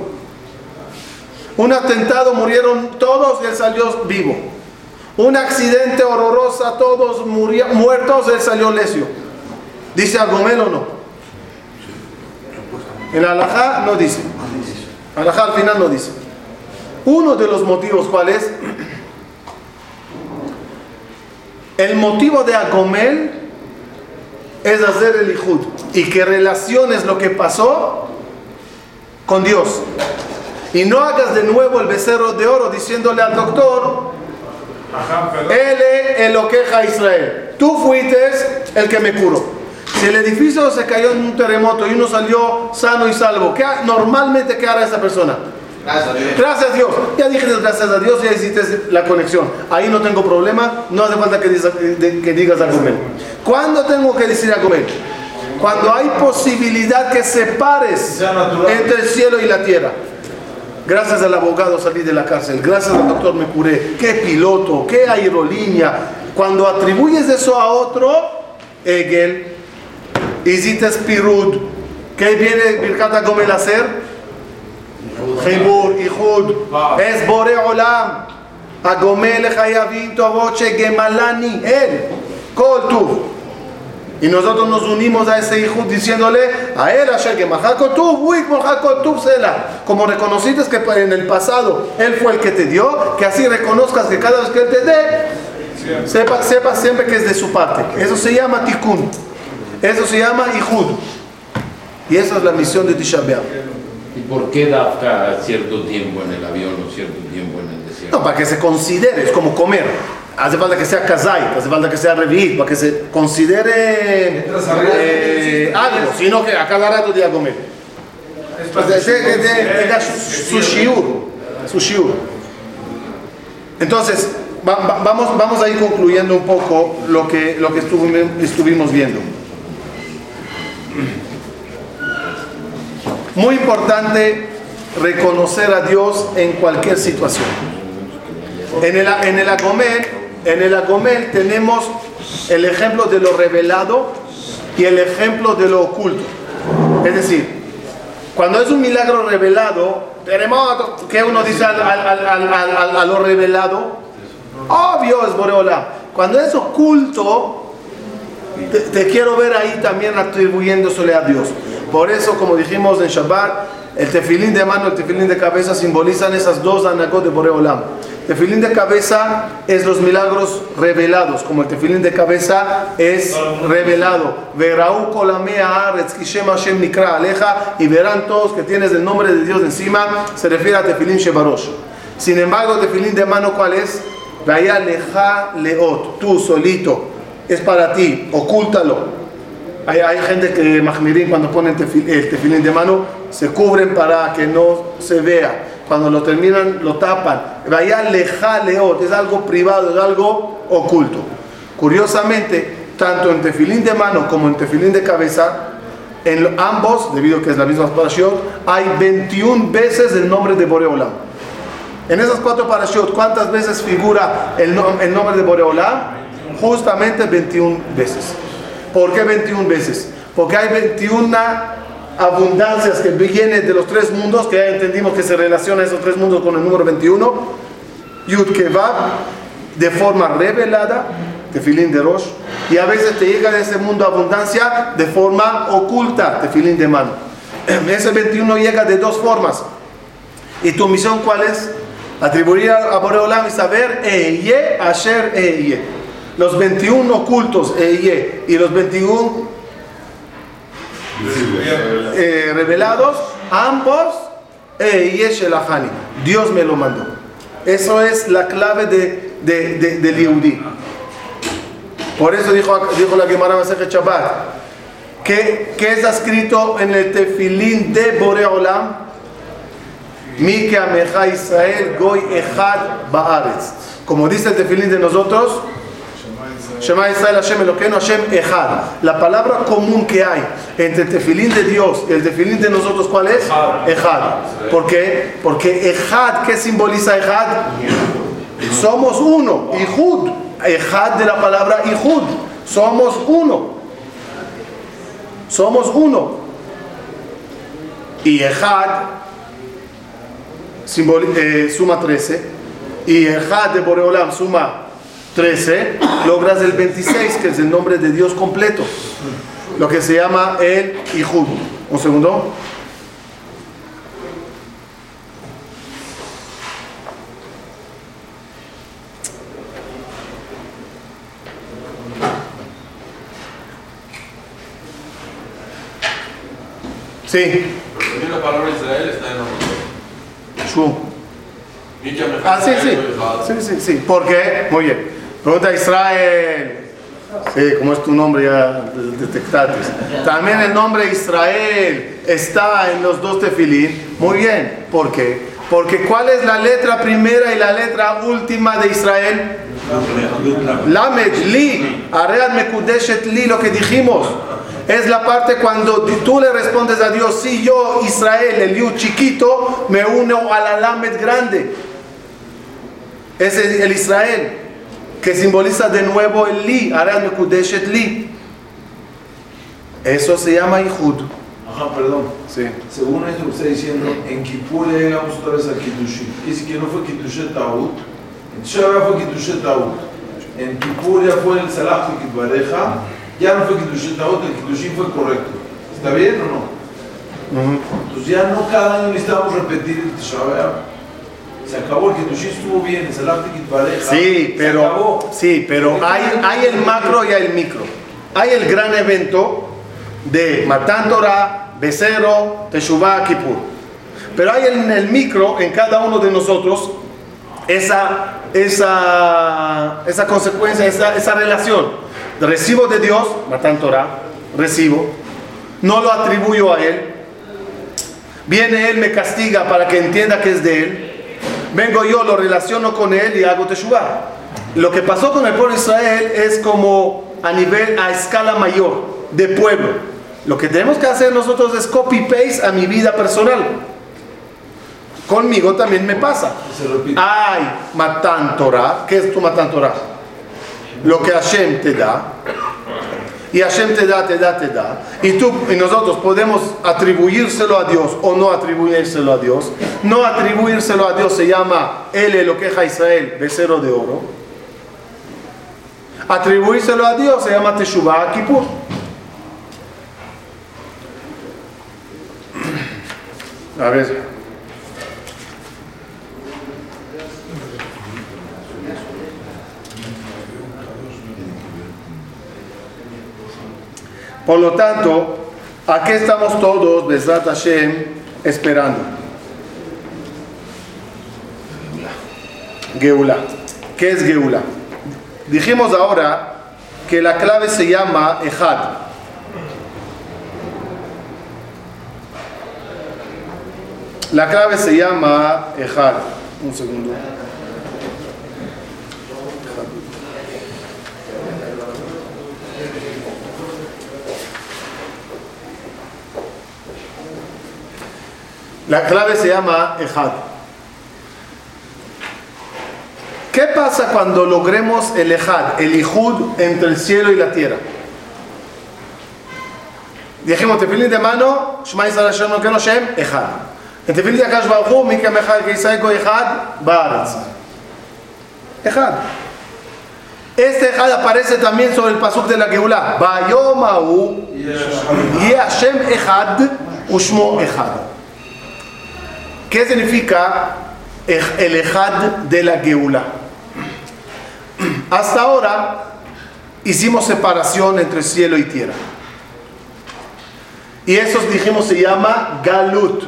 Un atentado, murieron todos y él salió vivo. Un accidente horroroso, todos murió, muertos, él salió lesio. ¿Dice Agomel o no? En la alajá no dice. Alajá al final no dice. Uno de los motivos, ¿cuál es? El motivo de Agomel es hacer el Ijud y que relaciones lo que pasó con Dios. Y no hagas de nuevo el becerro de oro diciéndole al doctor, él es lo queja Israel. Tú fuiste el que me curó. Si el edificio se cayó en un terremoto y uno salió sano y salvo, ¿qué, normalmente ¿qué hará esa persona? Gracias a Dios. Gracias a Dios. Ya dije gracias a Dios, ya hiciste la conexión. Ahí no tengo problema, no hace falta que, digas- que digas a comer. ¿Cuándo tengo que decir a comer? Cuando hay posibilidad que separes entre el cielo y la tierra. Gracias al abogado salí de la cárcel, gracias al doctor me curé. Qué piloto, qué aerolínea. Cuando atribuyes eso a otro, Egel, hiciste espirud. ¿Qué viene Birkat Agomel a hacer? Hibur, Ihud. Es Bore Olam. Agomel Hayavito Boche Gemalani. Él. Koltuf. Y nosotros nos unimos a ese hijo diciéndole a él, Asher como reconociste que en el pasado él fue el que te dio, que así reconozcas que cada vez que él te dé, sepa, sepa siempre que es de su parte. Eso se llama tikkun. Eso se llama ihud. Y esa es la misión de Tisha B'Av. ¿Y por qué Dafka cierto tiempo en el avión o cierto tiempo en el desierto? No, para que se considere, es como comer. Hace falta que sea kazai, hace falta que sea revit, para que se considere eh, algo, sino que a cada rato día comer. De- tenga su, shiur, su shiur. Entonces, va- va- vamos, vamos a ir concluyendo un poco lo que, lo que estuvimos viendo. Muy importante reconocer a Dios en cualquier situación. En el, en el Agomel, en el Agomel tenemos el ejemplo de lo revelado y el ejemplo de lo oculto. Es decir, cuando es un milagro revelado, terremoto, que uno dice al- al- al- a lo revelado, obvio es Boreola. Cuando es oculto, te, te quiero ver ahí también atribuyéndosele a Dios. Por eso, como dijimos en Shabbat, el tefilín de mano el tefilín de cabeza simbolizan esas dos anagot de Boreolam. Tefilín de cabeza es los milagros revelados, como el tefilín de cabeza es revelado. Y verán todos que tienes el nombre de Dios encima, se refiere a tefilín shebarosh. Sin embargo, tefilín de mano, ¿cuál es? Vaya leja leot, tú solito. es para ti, ocúltalo. Hay, gente que cuando ponen el tefilín de mano se cubren para que no se vea. Cuando lo terminan lo tapan. Vaya lejaleot, es algo privado, es algo oculto. Curiosamente, tanto en tefilín de mano como en tefilín de cabeza, en ambos, debido a que es la misma parashot, hay 21 veces el nombre de Boreolam. En esas cuatro parashot, ¿cuántas veces figura el nombre de Boreolam? Justamente 21 veces. ¿Por qué 21 veces? Porque hay 21 abundancias que vienen de los tres mundos, que ya entendimos que se relaciona esos tres mundos con el número 21. Yud de forma revelada, tefilín de Rosh, y a veces te llega de ese mundo abundancia de forma oculta, tefilín de mano. Ese 21 llega de dos formas. ¿Y tu misión cuál es? Atribuir a Boreolam y saber Eye, Asher, Eye. Los 21 ocultos, Eye, y los 21 eh, revelados, ambos, Eye Shelahani. Dios me lo mandó. Eso es la clave de, de, de, del Yehudí. Por eso dijo, dijo la Gemara Masejet Shabbat, que, que está escrito en el tefilín de Boreolam, Mi que Israel goy echad baaretz. Como dice el tefilín de nosotros, Shema Israel Hashem Elokeinu Hashem Echad. La palabra común que hay entre el tefilín de Dios y el tefilín de nosotros, ¿cuál es? Echad. ¿Por qué? Porque Echad, ¿qué simboliza Echad? Somos uno. Ihud. Echad de la palabra Ihud. Somos uno. Somos uno. Y Echad simboli- eh, suma 13 y Ejad de Boreolam suma 13, logras el 26, que es el nombre de Dios completo, lo que se llama el Ihud. Un segundo. Sí, la palabra Israel está en la. Ah, sí, sí. Sí, sí, sí. ¿Por qué? Muy bien. Pregunta Israel. Sí, como es tu nombre ya de- detectaste. También el nombre Israel está en los dos tefilín. Muy bien. ¿Por qué? Porque ¿cuál es la letra primera y la letra última de Israel? Lamed, Li, Aread Mekudeshet Li, lo que dijimos. Es la parte cuando tú le respondes a Dios, si yo, Israel, el Yud chiquito, me uno a la Lamed grande. Ese es el Israel, que simboliza de nuevo el Li, Mekudeshet Li. Eso se llama Ihud. Ajá, perdón. Sí. Según esto que está diciendo, en Kippur ya llegamos otra vez al Kiddushim. Dice que no fue Kiddushet Taut. En Shabbat fue Kiddushet Taut. En Kippur ya fue el Salah fue Kitbareja. Ya no fue Kiddushet Taut, el Kiddushim fue correcto. ¿Está bien o no? Ujú. Entonces ya no cada año necesitamos repetir el Tisha B'Av. Se acabó, el estuvo bien, el. Sí, Se acabó. pero, sí, pero hay, hay el macro y hay el micro. Hay el gran evento de Matan Torah, Becero, Teshuvah, Kippur. Pero hay en el micro, en cada uno de nosotros, esa, esa, esa consecuencia, esa, esa relación. Recibo de Dios, Matan Torah, recibo, no lo atribuyo a Él. Viene Él, me castiga para que entienda que es de Él. Vengo yo, lo relaciono con Él y hago Teshuvah. Lo que pasó con el pueblo de Israel es como a nivel, a escala mayor, de pueblo. Lo que tenemos que hacer nosotros es copy-paste a mi vida personal. Conmigo también me pasa. Hay Matan Torah. ¿Qué es tu Matan Torah? Lo que Hashem te da. Y Hashem te da, te da, te da. Y tú y nosotros podemos atribuírselo a Dios o no atribuírselo a Dios. No atribuírselo a Dios se llama El lo queja Israel, becerro de oro. Atribuírselo a Dios se llama Teshuvah Kippur. A ver. Por lo tanto, ¿a qué estamos todos, Besrat Hashem, esperando? Geula. ¿Qué es Geula? Dijimos ahora que la clave se llama Ejad. La clave se llama Ejad. Un segundo. La clave se llama Ejad. ¿Qué pasa cuando logremos el Ejad, el Ijud entre el cielo y la tierra? Dijimos, tefilín de mano, Shema Yisrael Hashem Hashem, Ejad. En tefilín de Akash Baruch Hu, Mika Mechad Keisai Ko Ejad, Baaretz. Ejad. Este Ejad aparece también sobre el pasuk de la Geulah. Bayomahu, y Hashem Ejad, Ushmo Ejad. ¿Qué significa el Ejad de la Geulah? Hasta ahora hicimos separación entre cielo y tierra. Y eso dijimos se llama Galut.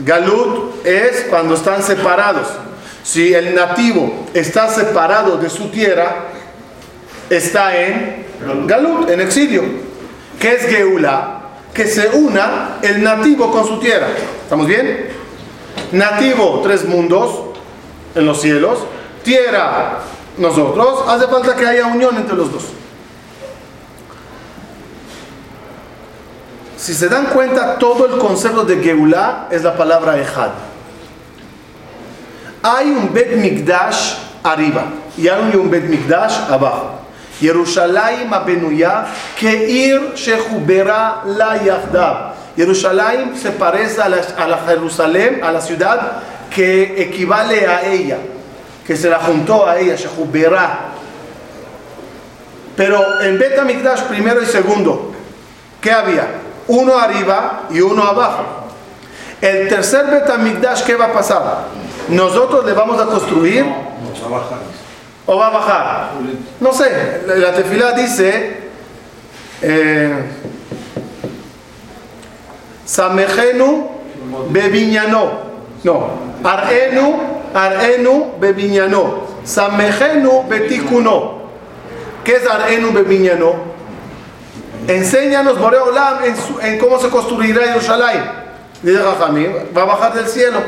Galut es cuando están separados. Si el nativo está separado de su tierra, está en Galut, en exilio. ¿Qué es Geula? Que se una el nativo con su tierra. ¿Estamos bien? Nativo, tres mundos en los cielos. Tierra, nosotros. Hace falta que haya unión entre los dos. Si se dan cuenta, todo el concepto de Geulah es la palabra Ejad. Hay un Bet Mikdash arriba y hay un Bet Mikdash abajo. Yerushalayim Abenuya, Keir Shehubera La Yahdav. Jerusalén se parece a la, a la Jerusalén, a la ciudad que equivale a ella, que se la juntó a ella, Shehubera. Pero en Bet Mikdash primero y segundo, ¿qué había? Uno arriba y uno abajo. El tercer Betamigdash, ¿qué va a pasar? Nosotros le vamos a construir o va a bajar. No sé, la tefila dice, eh, Samejenu beviñano. No, Arenu, Arenu beviñano. Samejenu betikuno. ¿Qué es Arenu beviñano? Enséñanos, Boreolam, en, su, en cómo se construirá Jerusalén. Dice Jajamín, va a bajar del cielo.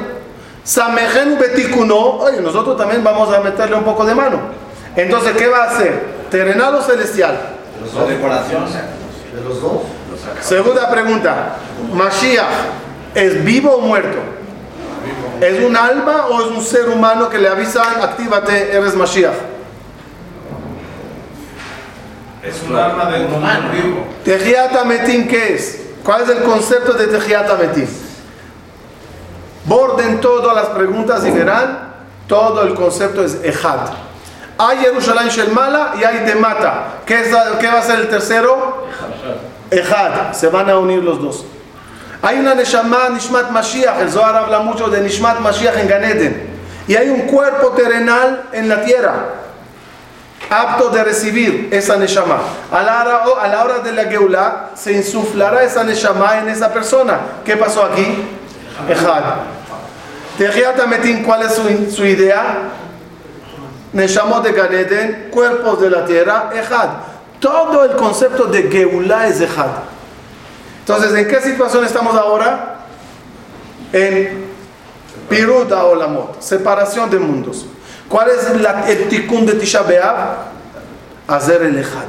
Samejenu betikuno. Oye, nosotros también vamos a meterle un poco de mano. Entonces, ¿qué va a hacer? ¿Terrenal o celestial? Los dos. De los dos. Segunda pregunta. Mashiach, ¿es vivo o muerto? ¿Es un alma o es un ser humano que le avisan, actívate, eres Mashiach? Es un alma de un humano vivo. Tejiat Ametim, ¿qué es? ¿Cuál es el concepto de Tejiat Ametim? Borden todas las preguntas y verán, todo el concepto es Ejad. Hay Jerusalén Shelmala y hay Temata. ¿Qué, es, ¿Qué va a ser el tercero? Ejad. Se van a unir los dos. Hay una Neshama, Nishmat Mashiach. El Zohar habla mucho de Nishmat Mashiach en Ganeden. Y hay un cuerpo terrenal en la tierra apto de recibir esa Neshama. A la, hora, a la hora de la Geulah se insuflará esa Neshama en esa persona. ¿Qué pasó aquí? Ejad. Tejiat Ametim, ¿cuál es su, su idea? Neshamot de Ganeden, cuerpos de la tierra, Ejad. Todo el concepto de Geulah es Ejad. Entonces, ¿en qué situación estamos ahora? En Piruta Olamot, separación de mundos. ¿Cuál es la, el tikkun de Tisha? Hacer el Ejad.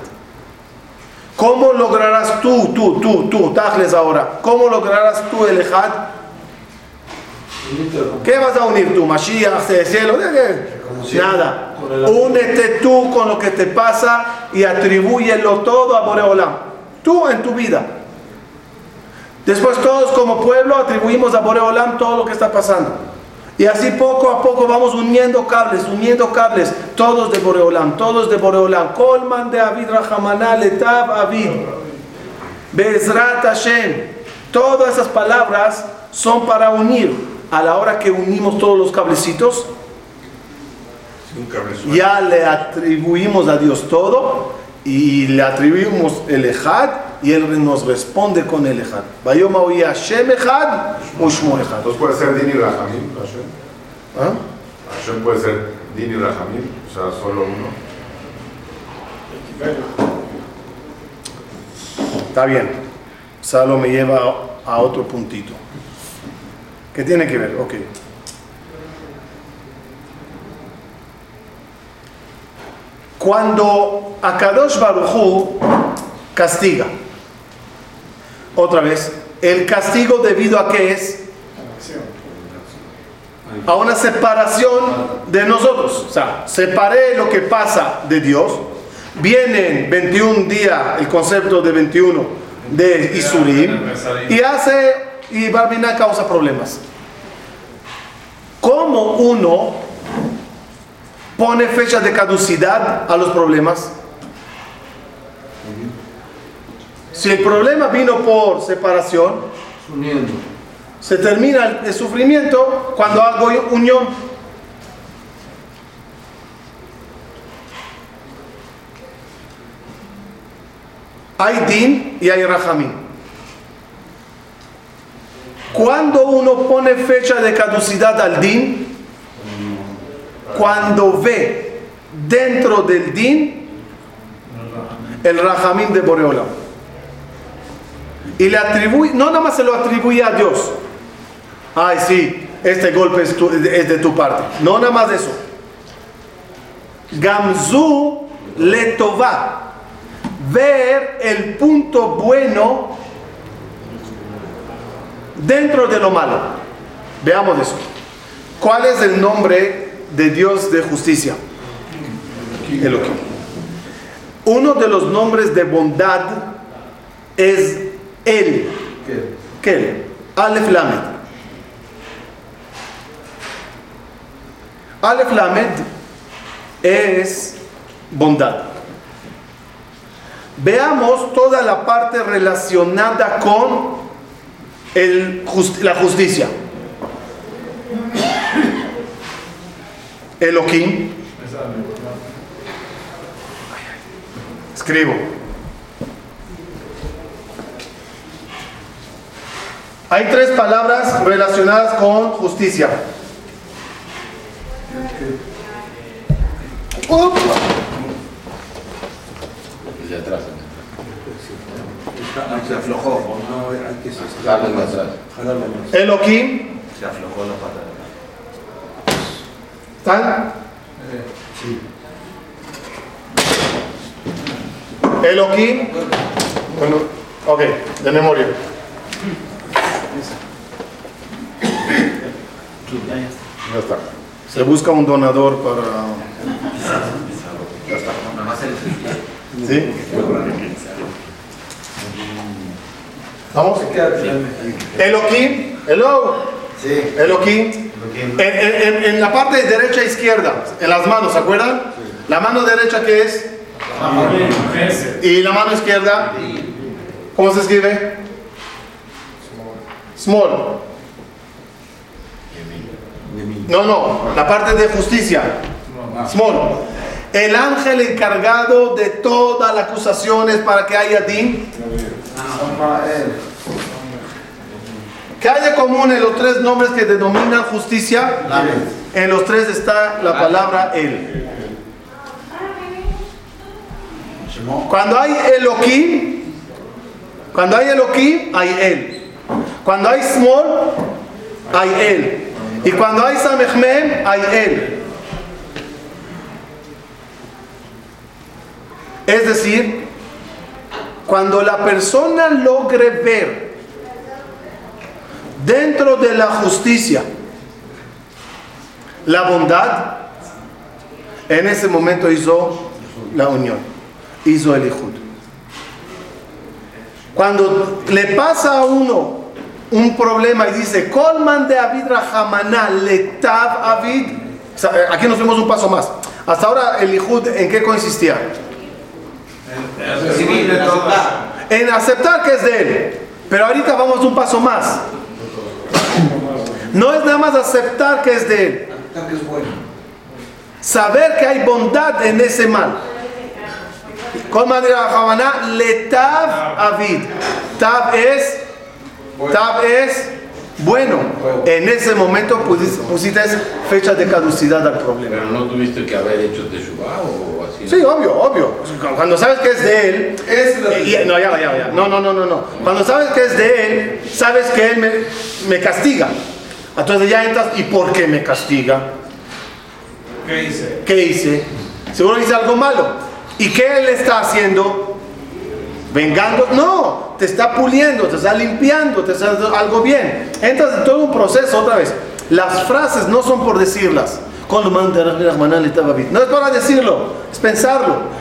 ¿Cómo lograrás tú, tú, tú, tú, Tajles ahora? ¿Cómo lograrás tú el Ejad? ¿Qué vas a unir tú? Mashiach, cielo, nada. Únete tú con lo que te pasa y atribúyelo todo a Boreolam. Tú en tu vida. Después todos como pueblo atribuimos a Boreolam todo lo que está pasando. Y así poco a poco vamos uniendo cables, uniendo cables, todos de Boreolam, todos de Boreolam. Colman de Avid Rahamana, Letav Avid, Bezrat Hashem. Todas esas palabras son para unir. A la hora que unimos todos los cablecitos, ya le atribuimos a Dios todo y le atribuimos el Ejad y Él nos responde con el Ejad. Bayoma oye Hashem Ejad, Ushmo Ejad. Entonces puede ser Din y Rahamim, Hashem. ¿Ah? Hashem puede ser Din y Rahamim, o sea, solo uno. Está bien. Salo me lleva a otro puntito. ¿Qué tiene que ver? Ok. Cuando Akadosh Baruchu castiga, otra vez, el castigo debido a qué es? A una separación de nosotros. O sea, separé lo que pasa de Dios. Vienen 21 días, el concepto de 21 de Isurim, y hace, y Barbina causa problemas. ¿Cómo uno pone fecha de caducidad a los problemas? Si el problema vino por separación, se termina el- el sufrimiento cuando hago unión. Hay din y hay rajamín. Cuando uno pone fecha de caducidad al din, cuando ve dentro del din el rajamín de Boreolam. Y le atribuye, no nada más se lo atribuye a Dios. Ay, sí, este golpe es, tu- es de tu parte. No nada más eso. Gamzu le tova. Ver el punto bueno dentro de lo malo. Veamos eso. ¿Cuál es el nombre de Dios de justicia? Elohim. Uno de los nombres de bondad es. ¿Qué? Kel, Aleph Lamed. Aleph Lamed es bondad. Veamos toda la parte relacionada con el la justicia. Elohim. Escribo. Hay tres palabras relacionadas con justicia. Upa. Se aflojó. Elohim. Se aflojó la pata. ¿Están? Elohim. Bueno, ok, de memoria. Ya está. Se busca un donador para. Ya está. Nada más el. ¿Sí? ¿Vamos? Elohim. Hello. Sí. Elohim. En, en- en- en la parte derecha e izquierda, en las manos, ¿se acuerdan? La mano derecha que es y la mano izquierda, ¿cómo se escribe? Small. No, no, la parte de justicia. Small. El ángel encargado de todas las acusaciones para que haya din. Que haya común en los tres nombres que denominan justicia. En los tres está la palabra él. Cuando hay Elohim, cuando hay Elohim, hay él. Cuando hay Small, hay él. Y cuando hay Samechmen, hay él. Es decir, cuando la persona logre ver dentro de la justicia la bondad, en ese momento hizo la unión, hizo el Ijud. Cuando le pasa a uno un problema y dice, Colman de Avid Rahamana letav Avid, eh, aquí nos fuimos un paso más. Hasta ahora el Ijud, ¿en qué consistía? Recibir, aceptar. En aceptar que es de él. Pero ahorita vamos un paso más. No es nada más aceptar que es de él. que es bueno. Saber que hay bondad en ese mal. Con manera Javaná, letav avid. Tab es, tab es Bueno, en ese momento pusiste, pusiste fecha de caducidad al problema. Pero no tuviste que haber hecho Teshuvah o así. Sí, obvio, obvio. Cuando sabes que es de él, es no, ya, ya, ya. No, no, no, no, no. Cuando sabes que es de él, sabes que él me, me castiga. Entonces ya entras, ¿y por qué me castiga? ¿Qué dice? ¿Qué hice? Seguro hice algo malo. ¿Y qué él está haciendo? Vengando. No, te está puliendo, te está limpiando, te está haciendo algo bien. Entras en todo un proceso otra vez. Las frases no son por decirlas. No es para decirlo, es pensarlo.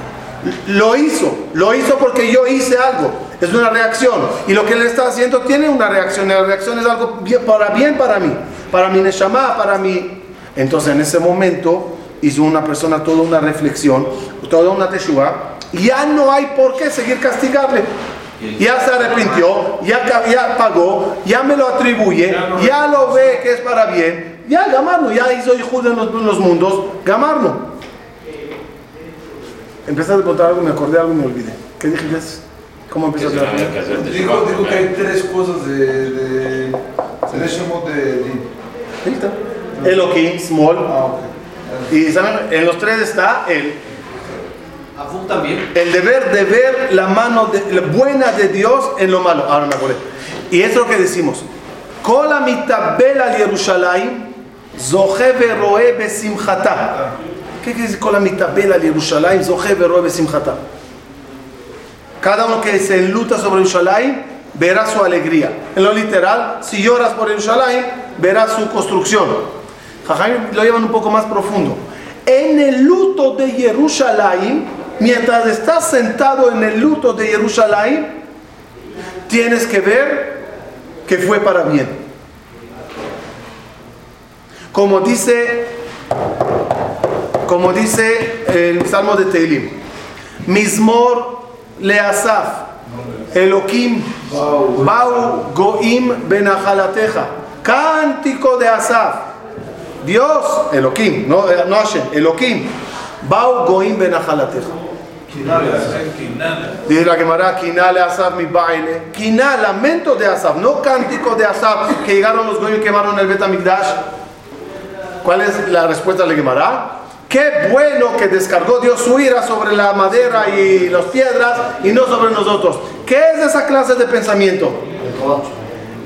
Lo hizo, lo hizo porque yo hice algo. Es una reacción. Y lo que él está haciendo tiene una reacción. Y la reacción es algo bien para, bien para mí. Para mi Neshama, para mi entonces en ese momento hizo una persona toda una reflexión, toda una teshuva, ya no hay por qué seguir castigarle. Ya se arrepintió, ya, pagó, ya me lo atribuye, ya lo ve que es para bien, ya gamarlo, ya hizo hijo en los, en los mundos, gamarlo. Empezaste a contar algo, me acordé algo y me olvidé. ¿Qué dijiste? ¿Cómo Que empezaste se a que hacer Dijo, dijo que hay tres cosas de. de de. de- Ahí está. Elohim, small. Ah, ok. Y ¿saben? en los tres está el también. El deber de ver la mano de- la buena de Dios en lo malo. Ahora me acordé. Y es lo que decimos. Kol mitabel al Yerushalayim, zoche veroe besimchata. ¿Qué quiere decir kol mitabel al Yerushalayim, zoche veroe besimchata? Cada uno que se enluta sobre Yerushalayim verá su alegría. En lo literal, si lloras por Yerushalayim, verás su construcción. Jajam lo llevan un poco más profundo. En el luto de Jerusalén, mientras estás sentado en el luto de Jerusalén, tienes que ver que fue para bien. Como dice, como dice el Salmo de Teilim, Mismor Leasaf, Elohim, Bau Goim Benachalateja, cántico de Asaf. Dios, Elohim, no, eh, no Hashem, Elohim, Bau Goim Benachalateja. Dice la Gemara, Kinale Asaf mi baile. Lamento de Asaf, no cántico de Asaf, que llegaron los Goim y quemaron el Betamigdash. ¿Cuál es la respuesta de la Gemara? Qué bueno que descargó Dios su ira sobre la madera y las piedras y no sobre nosotros. ¿Qué es esa clase de pensamiento?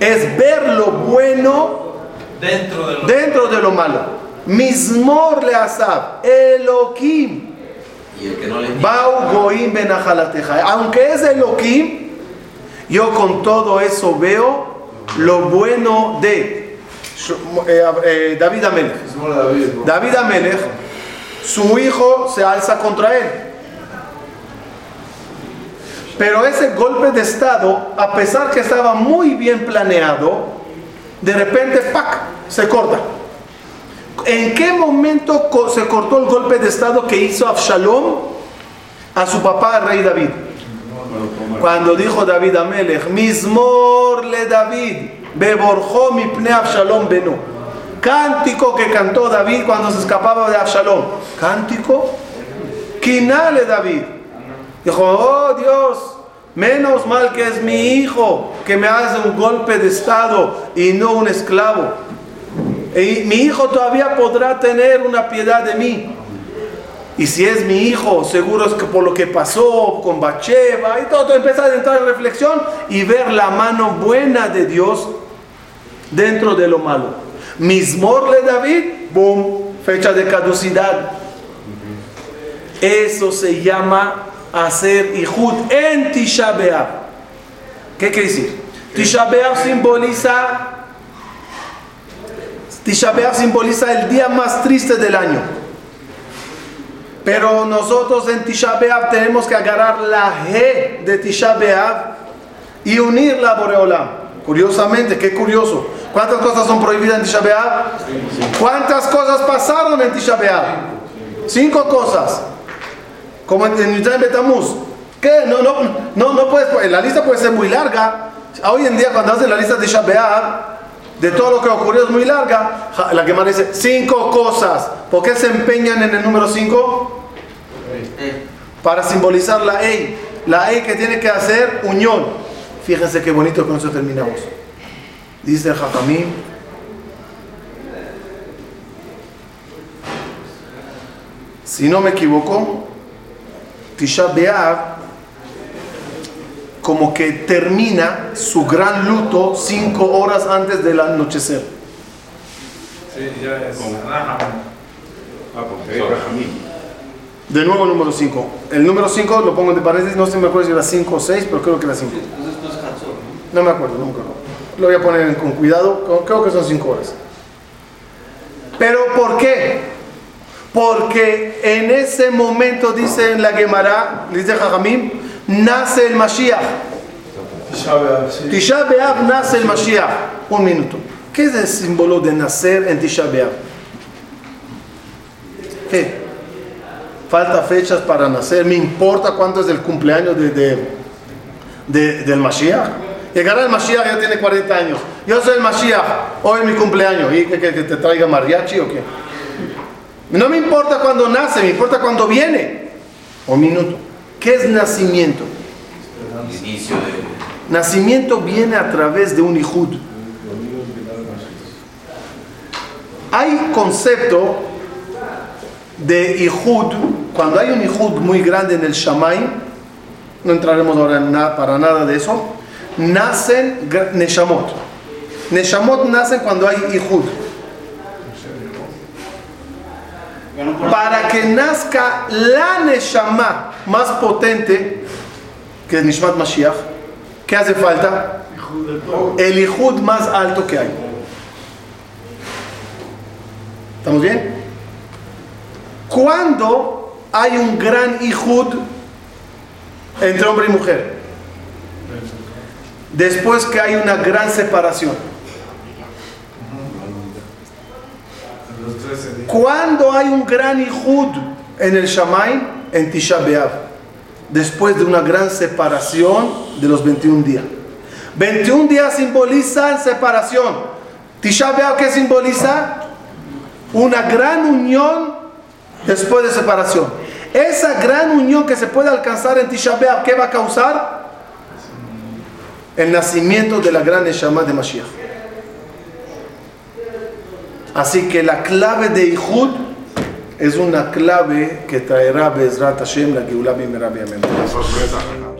Es ver lo bueno Dentro de los. dentro de lo malo. Mismor le Asaf, Elohim. Y el que no le Bau Goim Benachalateja. Aunque es Elohim, yo con todo eso veo lo bueno de eh, eh, David Amelech. David Amelech, su hijo se alza contra él. Pero ese golpe de estado, a pesar que estaba muy bien planeado, de repente ¡pac! se corta. ¿En qué momento se cortó el golpe de estado que hizo Absalom a su papá, el rey David? Cuando dijo David Amelech, Mismor le David, beborjó mi pne Absalom beno. Cántico que cantó David cuando se escapaba de Absalom. Cántico, quinale David. Dijo, oh Dios, menos mal que es mi hijo que me hace un golpe de estado y no un esclavo. Y mi hijo todavía podrá tener una piedad de mí. Y si es mi hijo, seguro es que por lo que pasó con Bacheva y todo, empezar a entrar en reflexión y ver la mano buena de Dios dentro de lo malo. Mismorle David, boom, fecha de caducidad. Eso se llama hacer Ijud en Tisha B'Av. ¿Qué quiere decir? Tisha B'Av simboliza Tisha B'Av simboliza el día más triste del año. Pero nosotros en Tisha B'Av tenemos que agarrar la G de Tisha B'Av y unirla a Boreolam. Curiosamente, qué curioso. ¿Cuántas cosas son prohibidas en Tisha? ¿Cuántas cosas pasaron en Tisha? Cinco cosas. Como en Yudzaim Betamuz. ¿Qué? No, no, no, no puedes, la lista puede ser muy larga. Hoy en día cuando haces la lista de Tisha de todo lo que ocurrió es muy larga. La que más dice cinco cosas. ¿Por qué se empeñan en el número cinco? Para simbolizar la E. La E que tiene que hacer unión. Fíjense qué bonito con eso terminamos. Dice el Jajamín, si no me equivoco, Tisha B'Av como que termina su gran luto cinco horas antes del anochecer. Sí, ya es. Ah, porque es Rajamín. De nuevo el número 5. El número 5 lo pongo entre paréntesis, no sé si me acuerdo si era 5 o 6, pero creo que era 5. Entonces esto es Hatzor, ¿no? No me acuerdo, no me acuerdo. Lo voy a poner con cuidado, creo que son 5 horas. Pero ¿por qué? Porque en ese momento, dice en la Gemara, dice Jajamim, nace el Mashiach. Tisha B'Av, sí. Tisha B'Av nace el Mashiach. Un minuto. ¿Qué es el símbolo de nacer en Tisha B'Av? ¿Qué? Falta fechas para nacer. ¿Me importa cuánto es el cumpleaños de, de- de- del Mashiach? Llegará el Mashiach, ya tiene 40 años. Yo soy el Mashiach, hoy es mi cumpleaños. ¿Y que, que- que te traiga mariachi o qué? No me importa cuando nace, me importa cuando viene. Un minuto. ¿Qué es nacimiento? Inicio de. Nacimiento viene a través de un Ijud. Hay concepto de Ijud, cuando hay un Ijud muy grande en el Shamay, no entraremos ahora en na- para nada de eso, nacen Neshamot. Neshamot nacen cuando hay Ijud. Para que nazca la Neshama más potente, que es Nishmat Mashiach, ¿qué hace falta? El Ijud más alto que hay. ¿Estamos bien? Cuando hay un gran Ijud entre hombre y mujer? Después que hay una gran separación. Los 13 días. Cuando hay un gran Ijud en el Shamay? En Tisha B'Av. Después de una gran separación de los 21 días. 21 días simbolizan separación. Tisha B'Av, ¿qué simboliza? Una gran unión después de separación. Esa gran unión que se puede alcanzar en Tisha B'Av, ¿qué va a causar? El nacimiento de la gran Neshama de Mashiach. Así que la clave de Ijud es una clave que traerá Bezrat Hashem la Geulah Bimera. Sorpresa.